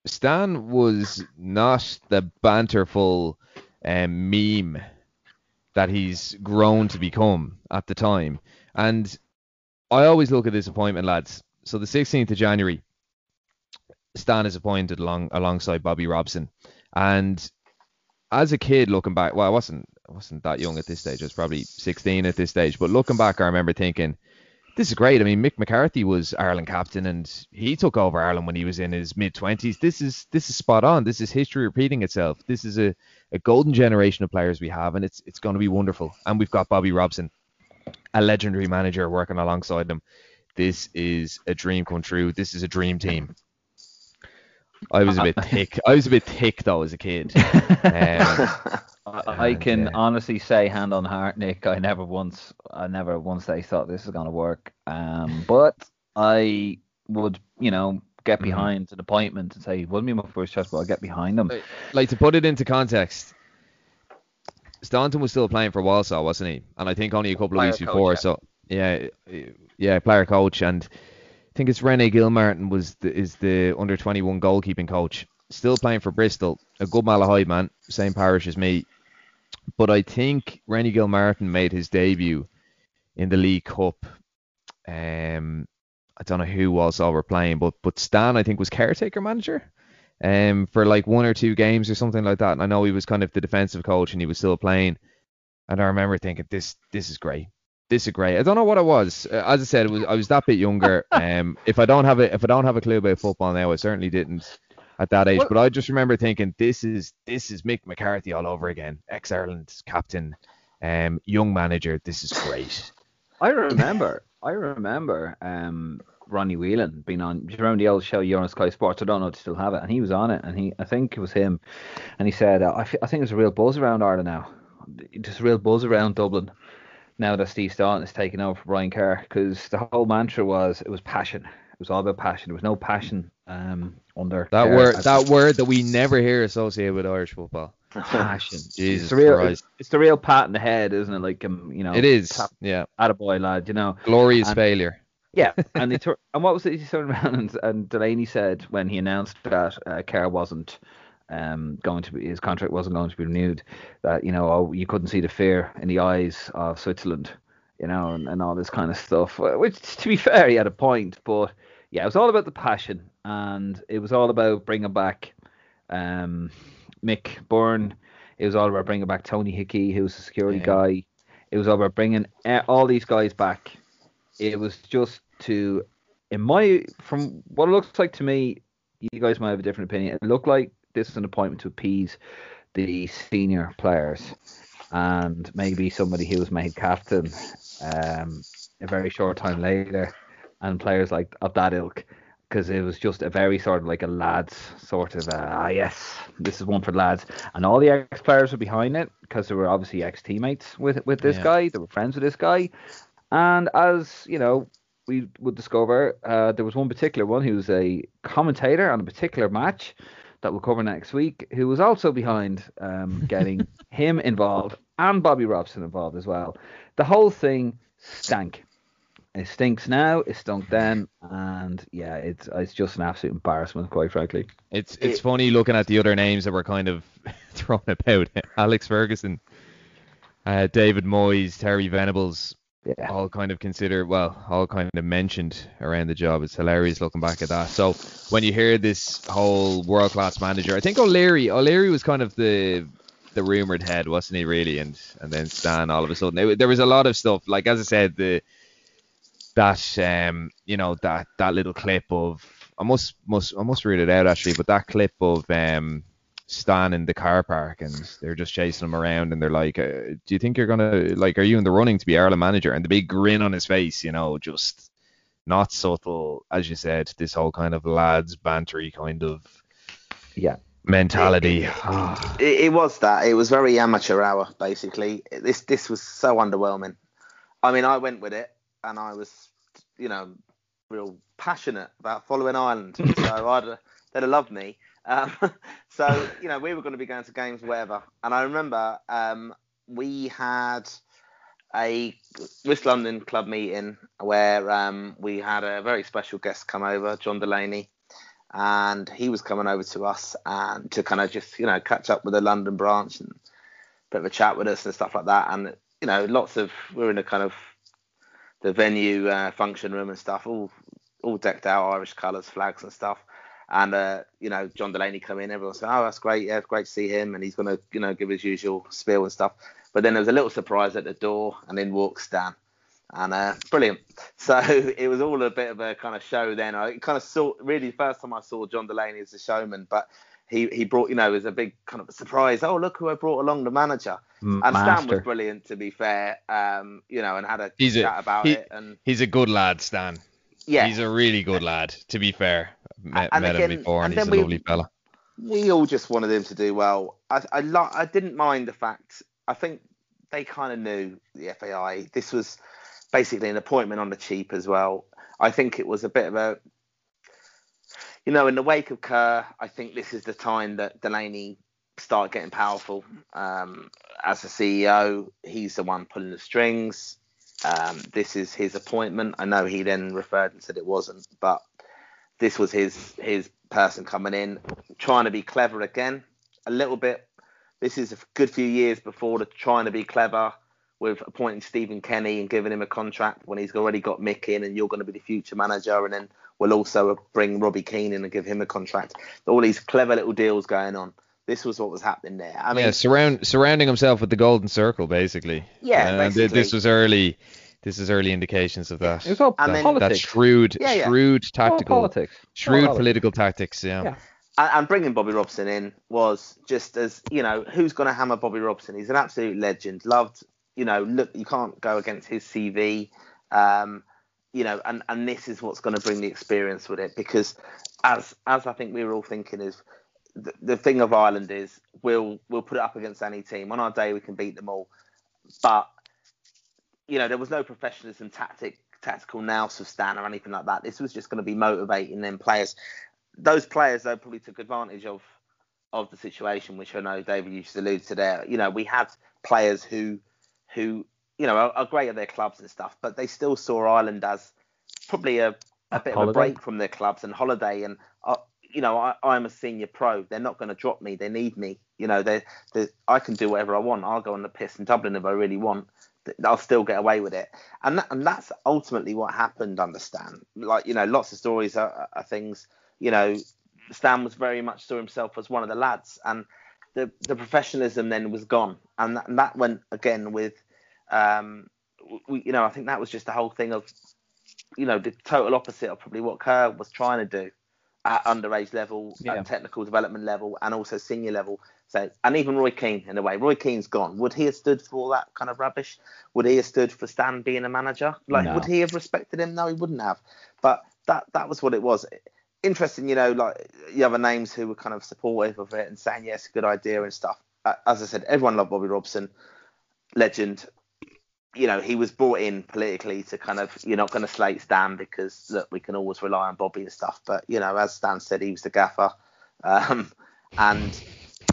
B: Stan was not the banterful um, meme that he's grown to become at the time. And I always look at this appointment, lads. So the 16th of January, Stan is appointed along alongside Bobby Robson. And as a kid looking back, well, I wasn't I wasn't that young at this stage. I was probably 16 at this stage. But looking back, I remember thinking, this is great. I mean, Mick McCarthy was Ireland captain, and he took over Ireland when he was in his mid 20s. This is this is spot on. This is history repeating itself. This is a, a golden generation of players we have, and it's it's going to be wonderful. And we've got Bobby Robson, a legendary manager, working alongside them. This is a dream come true. This is a dream team. I was a bit (laughs) thick. I was a bit thick though as a kid. (laughs) Um,
C: I, I can honestly say, hand on heart, Nick, I never once, I never once they thought this is going to work. Um, but I would, you know, get
B: Mm-hmm.
C: behind an appointment and say, wouldn't be my first choice, but I'll get behind them.
B: like to put it into context, Staunton was still playing for Walsall, wasn't he? And I think only a couple of weeks
D: coach,
B: before.
D: yeah.
B: So yeah, yeah, player coach, and I think it's Rene Gilmartin was the, is the under 21 goalkeeping coach. Still playing for Bristol, a good Malahide man, same parish as me. But I think Rene Gilmartin made his debut in the League Cup. Um, I don't know who Walsall were playing, but but Stan I think was caretaker manager um, for like one or two games or something like that. And I know he was kind of the defensive coach and he was still playing. And I remember thinking, this this is great. This is great. I don't know what it was. Uh, As I said, it was I was that bit younger. (laughs) Um, if I don't have a if I don't have a clue about football now, I certainly didn't at that age.
C: Well-
B: but I just remember thinking, this is this is Mick McCarthy all over again. Ex Ireland captain, um, young manager. This is great.
C: I remember, I remember um, Ronnie Whelan being on. Do you remember the old show You're on Sky Sports? I don't know if they still have it, and he was on it, and he, I think it was him, and he said, uh, I, think there's a real buzz around Ireland now. There's a real buzz around Dublin now that Steve Staunton is taking over for Brian Kerr, because the whole mantra was it was passion. It was all about passion. There was no passion um, under
B: That word that word that we never hear associated with Irish football. (laughs)
C: passion.
B: Jesus
C: it's the real,
B: Christ.
C: it's, it's the real pat in the head, isn't it? Like um, you know,
B: It is.
C: tap-
B: Yeah.
C: attaboy lad, you know.
B: Glorious
C: And-
B: failure.
C: Yeah, (laughs) and they tur- and what was it he turned around and, and Delaney said when he announced that uh, Kerr wasn't um, going to be his contract wasn't going to be renewed that you know oh, you couldn't see the fear in the eyes of Switzerland, you know, and, and all this kind of stuff. Which to be fair, he had a point, but yeah, it was all about the passion and it was all about bringing back um, Mick Byrne. It was all about bringing back Tony Hickey, who was a security
B: Yeah.
C: guy. It was all about bringing uh, all these guys back it was just to in my from what it looks like to me you guys might have a different opinion it looked like this was an appointment to appease the senior players and maybe somebody who was made captain um, a very short time later and players like of that ilk because it was just a very sort of like a lads sort of uh, ah yes this is one for lads and all the ex players were behind it because they were obviously ex teammates with with this
B: Yeah.
C: guy they were friends with this guy and as you know, we would discover uh, there was one particular one who was a commentator on a particular match that we'll cover next week, who was also behind um, (laughs) getting him involved and Bobby Robson involved as well. The whole thing stank. It stinks now. It stunk then, and yeah, it's it's just an absolute embarrassment, quite frankly.
B: It's it's funny looking at the other names that were kind of (laughs) thrown about. (laughs) Alex Ferguson, uh, David Moyes, Terry Venables.
C: Yeah.
B: all kind of considered, well, all kind of mentioned around the job. It's hilarious looking back at that. So when you hear this whole world class manager, I think O'Leary O'Leary was kind of the the rumored head, wasn't he really? And and then Stan all of a sudden it, there was a lot of stuff. Like as I said, the that um you know that that little clip of I must must I must read it out actually, but that clip of um Stan in the car park and they're just chasing him around and they're like, uh, "Do you think you're gonna like? Are you in the running to be Ireland manager?" And the big grin on his face, you know, just not subtle, as you said. This whole kind of lads bantery kind of
C: Yeah.
B: mentality.
D: It, it (sighs) was that. It was very amateur hour, basically. This this was so underwhelming. I mean, I went with it, and I was, you know, real passionate about following Ireland. so (laughs) I'd they'd have loved me. Um, (laughs) so you know, we were going to be going to games, whatever. And I remember um, we had a West London club meeting where um, we had a very special guest come over, John Delaney, and he was coming over to us and to kind of just you know catch up with the London branch and a bit of a chat with us and stuff like that. And you know, lots of we are in a kind of the venue uh, function room and stuff, all all decked out Irish colours, flags and stuff. And uh, you know, John Delaney come in, everyone said, "Oh, that's great, yeah, great to see him," and he's gonna, you know, give his usual spiel and stuff. But then there was a little surprise at the door, and in walks Stan, and uh, brilliant. (laughs) So it was all a bit of a kind of show. Then I kind of saw, really, the first time I saw John Delaney as a showman, but he he brought, you know, it was a big kind of a surprise. Oh, look who I brought along, the manager. And Stan was brilliant, to be fair. Um, you know, and had a
B: He's a-
D: chat about
B: he-
D: it, and
B: He's a good lad, Stan.
D: yeah,
B: He's a really good lad. To be fair, met,
D: And
B: met him before, and,
D: and
B: he's a
D: we-
B: lovely fella.
D: we all just wanted him to do well. I I, lo- I didn't mind the fact. I think they kind of knew the FAI. This was basically an appointment on the cheap as well. I think it was a bit of a, you know, in the wake of Kerr, I think this is the time that Delaney started getting powerful. Um, as a CEO, he's the one pulling the strings. Um, this is his appointment. I know he then referred and said it wasn't, but this was his his person coming in, trying to be clever again, a little bit. This is a good few years before the trying to be clever with appointing Stephen Kenny and giving him a contract when he's already got Mick in and you're going to be the future manager, and then we'll also bring Robbie Keane in and give him a contract. All these clever little deals going on. This was what was happening there. I mean,
B: yeah, surround surrounding himself with the golden circle, basically.
D: Yeah,
B: Uh, th-
D: basically.
B: this was early. This is early indications of that.
C: It was all
D: And
B: that,
D: then-
B: that shrewd,
D: Yeah, yeah.
B: shrewd
C: All
B: tactical,
C: politics.
B: shrewd
C: All
B: political tactics. Yeah.
C: Yeah.
D: and, and bringing Bobby Robson in was just as you know who's going to hammer Bobby Robson. He's an absolute legend, loved. You know, look, you can't go against his CV. Um, you know, and and this is what's going to bring the experience with it because as as I think we were all thinking is the, the thing of Ireland is we'll we'll put it up against any team on our day we can beat them all, but you know there was no professionalism, tactic, tactical nous of Stan or anything like that. This was just going to be motivating them players those players though probably took advantage of of the situation, which I know David used to allude to there. You know, we had players who who you know are, are great at their clubs and stuff, but they still saw Ireland as probably a, a bit of a break from their clubs and holiday. And uh, you know, I, I'm a senior pro. They're not going to drop me. They need me. You know, they they I can do whatever I want. I'll go on the piss in Dublin if I really want. I'll still get away with it, and that, and that's ultimately what happened. Understand? Like you know, lots of stories are, are things. You know, Stan was very much saw himself as one of the lads, and the the professionalism then was gone, and that, and that went again with, um, we, you know, I think that was just the whole thing of, you know, the total opposite of probably what Kerr was trying to do at underage level,
C: Yeah.
D: at technical development level, and also senior level. So, and even Roy Keane in a way. Roy Keane's gone. Would he have stood for all that kind of rubbish? Would he have stood for Stan being a manager? Like,
C: No.
D: would he have respected him? No, he wouldn't have. But that that was what it was. Interesting, you know, like the other names who were kind of supportive of it and saying yes, good idea and stuff. Uh, As I said, everyone loved Bobby Robson, legend. You know, he was brought in politically to kind of you're not going to slate Stan because look, we can always rely on Bobby and stuff. But you know, as Stan said, he was the gaffer, um, and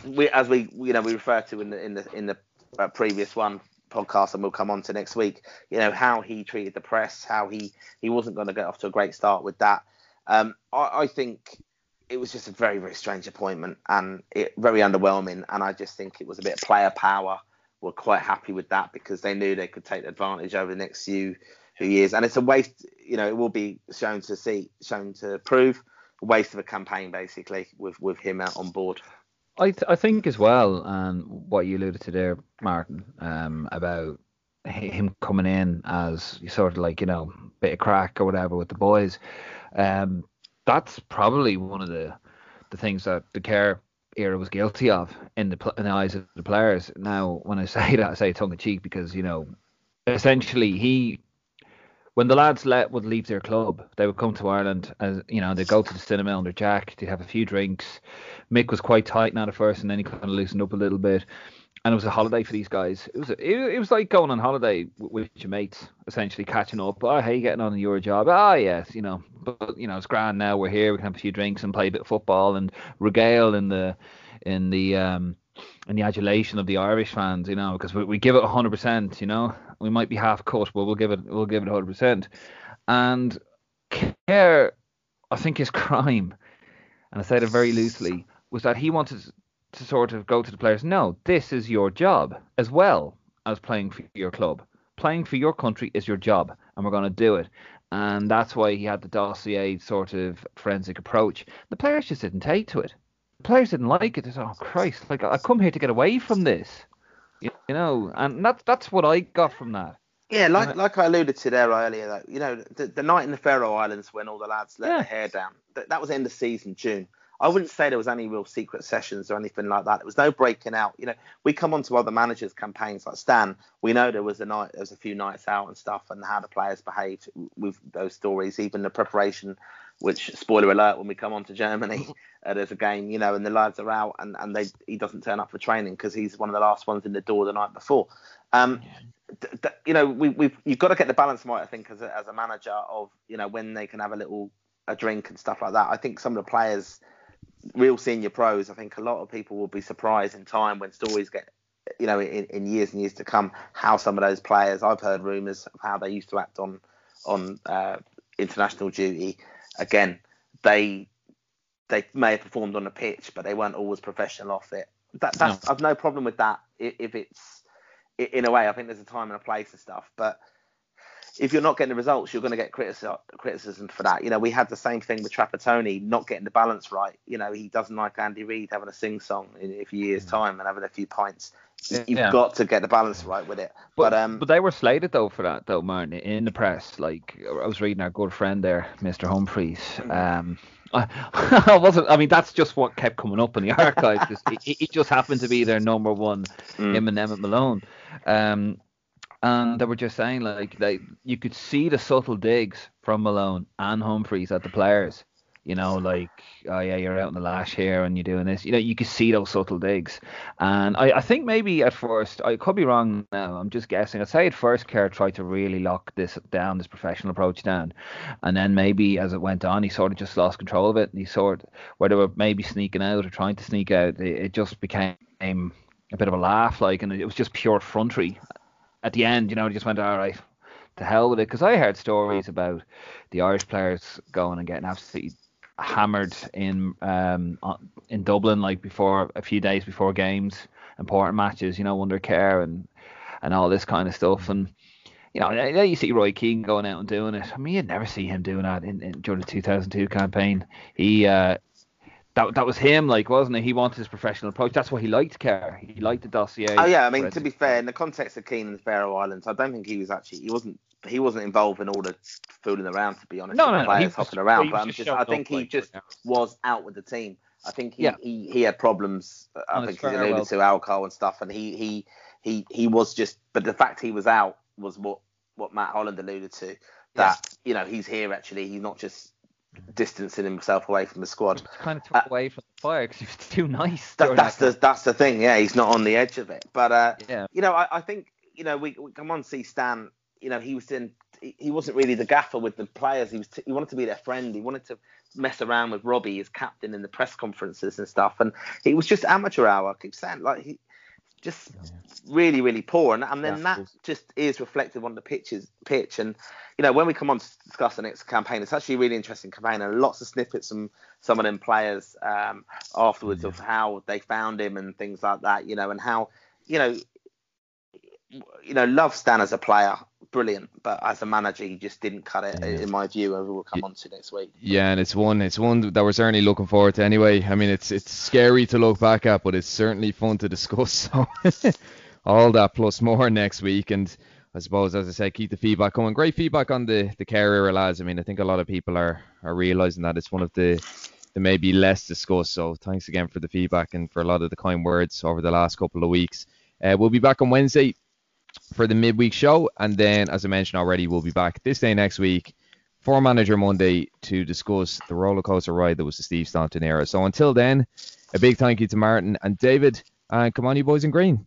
D: we, as we you know we refer to in the in the in the uh, previous one podcast, and we'll come on to next week. You know how he treated the press, how he he wasn't going to get off to a great start with that. Um, I, I think it was just a very very strange appointment and it very underwhelming. And I just think it was a bit of player power were quite happy with that because they knew they could take advantage over the next few few years. And it's a waste, you know, it will be shown to see, shown to prove a waste of a campaign basically with with him out on board.
C: I th- I think as well, and what you alluded to there, Martin, um, about him coming in as sort of like you know bit of crack or whatever with the boys. Um, that's probably one of the the things that the Kerr era was guilty of in the in the eyes of the players. Now, when I (laughs) say that, I say tongue in cheek because you know, essentially he. When the lads let would leave their club, they would come to Ireland as you know, they'd go to the cinema under Jack, they'd have a few drinks. Mick was quite tight now at first, and then he kind of loosened up a little bit and it was a holiday for these guys. It was a, it, was like going on holiday with, your mates, essentially catching up. Oh, hey, getting on in your job? Ah, yes, you know. But you know, it's grand now. We're here. We can have a few drinks and play a bit of football and regale in the in the um in the adulation of the Irish fans, you know, because we, we give it hundred percent. You know, we might be half cut, but we'll give it we'll give it hundred percent. And Kerr, I think his (laughs) crime, and I said it very loosely, was that he wanted to sort of go to the players, no, this is your job as well as playing for your club. Playing for your country is your job, and we're going to do it. And that's why he had the dossier sort of forensic approach. The players just didn't take to it. The players didn't like it. They said, "Oh Christ! Like I come here to get away from this," you, know. And that's that's what I got from that.
D: Yeah, like like I alluded to there earlier, that you know the, the night in the Faroe Islands when all the lads let yeah. their hair down, that, that was end of season June. I wouldn't say there was any real secret sessions or anything like that. There was no breaking out. You know, we come onto other managers' campaigns like Stan. We know there was a night, there was a few nights out and stuff, and how the players behaved with those stories. Even the preparation, which spoiler alert, when we come on to Germany, (laughs) uh, there's a game, you know, and the lads are out, and and they he doesn't turn up for training because he's one of the last ones in the door the night before. Um, th- you know, we, we've you've got to get the balance right. I think as a, as a manager of you know when they can have a little a drink and stuff like that. I think some of the players real senior pros, I think a lot of people will be surprised in time when stories get, you know, in, in years and years to come, how some of those players, I've heard rumours of how they used to act on on uh, international duty. Again, they they may have performed on the pitch, but they weren't always professional off it. That, that's no. I've no problem with that if it's in a way. I think there's a time and a place and stuff, but if you're not getting the results, you're going to get criticism for that. You know, we had the same thing with Trapattoni not getting the balance right. You know, he doesn't like Andy Reid having a sing song in a few years' time and having a few pints. You've yeah. got to get the balance right with it. But,
C: but,
D: um,
C: but they were slated though for that though, Martin, in the press. Like I was reading our good friend there, Mr. Humphreys. Um, (laughs) I, wasn't. I mean, that's just what kept coming up in the archives. it, it, just happened to be their number one, (laughs) mm. him and Emmet Malone. Um, and they were just saying like they you could see the subtle digs from Malone and Humphreys at the players. You know, like oh yeah, you're out in the lash here and you're doing this. You know, you could see those subtle digs. And I, I think maybe at first I could be wrong now. I'm just guessing. I'd say at first Kerr tried to really lock this down, this professional approach down, and then maybe as it went on, he sort of just lost control of it. And he sort where they were maybe sneaking out or trying to sneak out, it, it just became a bit of a laugh, like, and it was just pure effrontery at the end, you know, just went all right, to hell with it. Because I heard stories about the Irish players going and getting absolutely hammered in um in Dublin, like before a few days before games, important matches, you know, under Kerr and and all this kind of stuff. And you know, you see Roy Keane going out and doing it. I mean, you'd never see him doing that in, in during the 2002 campaign. He uh, that that was him, like, wasn't it? He wanted his professional approach. That's why he liked, Kerr. He liked the dossier.
D: Oh yeah, I mean, to be fair, in the context of Keane and the Faroe Islands, I don't think he was actually he wasn't he wasn't involved in all the fooling around. To be honest,
C: no, no,
D: players
C: no,
D: hopping around. But just, I think he just was out with the team. I think he, yeah. he, he had problems. Uh, I think he alluded to alcohol and stuff, and he he he he was just. But the fact he was out was what what Matt Holland alluded to. That yeah. you know he's here actually. He's not just distancing himself away from the squad.
C: kind of took uh, away from the fire because he was too nice.
D: That, that's that the that's the thing. Yeah, he's not on the edge of it. But uh, yeah. you know, I, I think you know we, we come on see Stan. You know, he was in. He wasn't really the gaffer with the players. He was. T- he wanted to be their friend. He wanted to mess around with Robbie, his captain, in the press conferences and stuff. And it was just amateur hour. I keep saying like he just really, really poor. And, and then that just is reflected on the pitches, pitch. And, you know, when we come on to discuss the next campaign, it's actually a really interesting campaign and lots of snippets from some of them players um, afterwards yeah. of how they found him and things like that, you know, and how, you know, you know, love Stan as a player, brilliant, but as a manager, he just didn't cut it, yeah. in my view, and we'll come on to next week.
B: Yeah, and it's one, it's one that we're certainly looking forward to. Anyway, I mean, it's it's scary to look back at, but it's certainly fun to discuss. (laughs) So all that plus more next week, and I suppose, as I said, keep the feedback coming. Great feedback on the the Kerr era lads. I mean, I think a lot of people are are realizing that it's one of the the maybe less discussed. So thanks again for the feedback and for a lot of the kind words over the last couple of weeks. Uh, we'll be back on Wednesday for the midweek show. And then, as I mentioned already, we'll be back this day next week for Manager Monday to discuss the roller coaster ride that was the Steve Staunton era. So until then, a big thank you to Martin and David. And come on, you boys in green.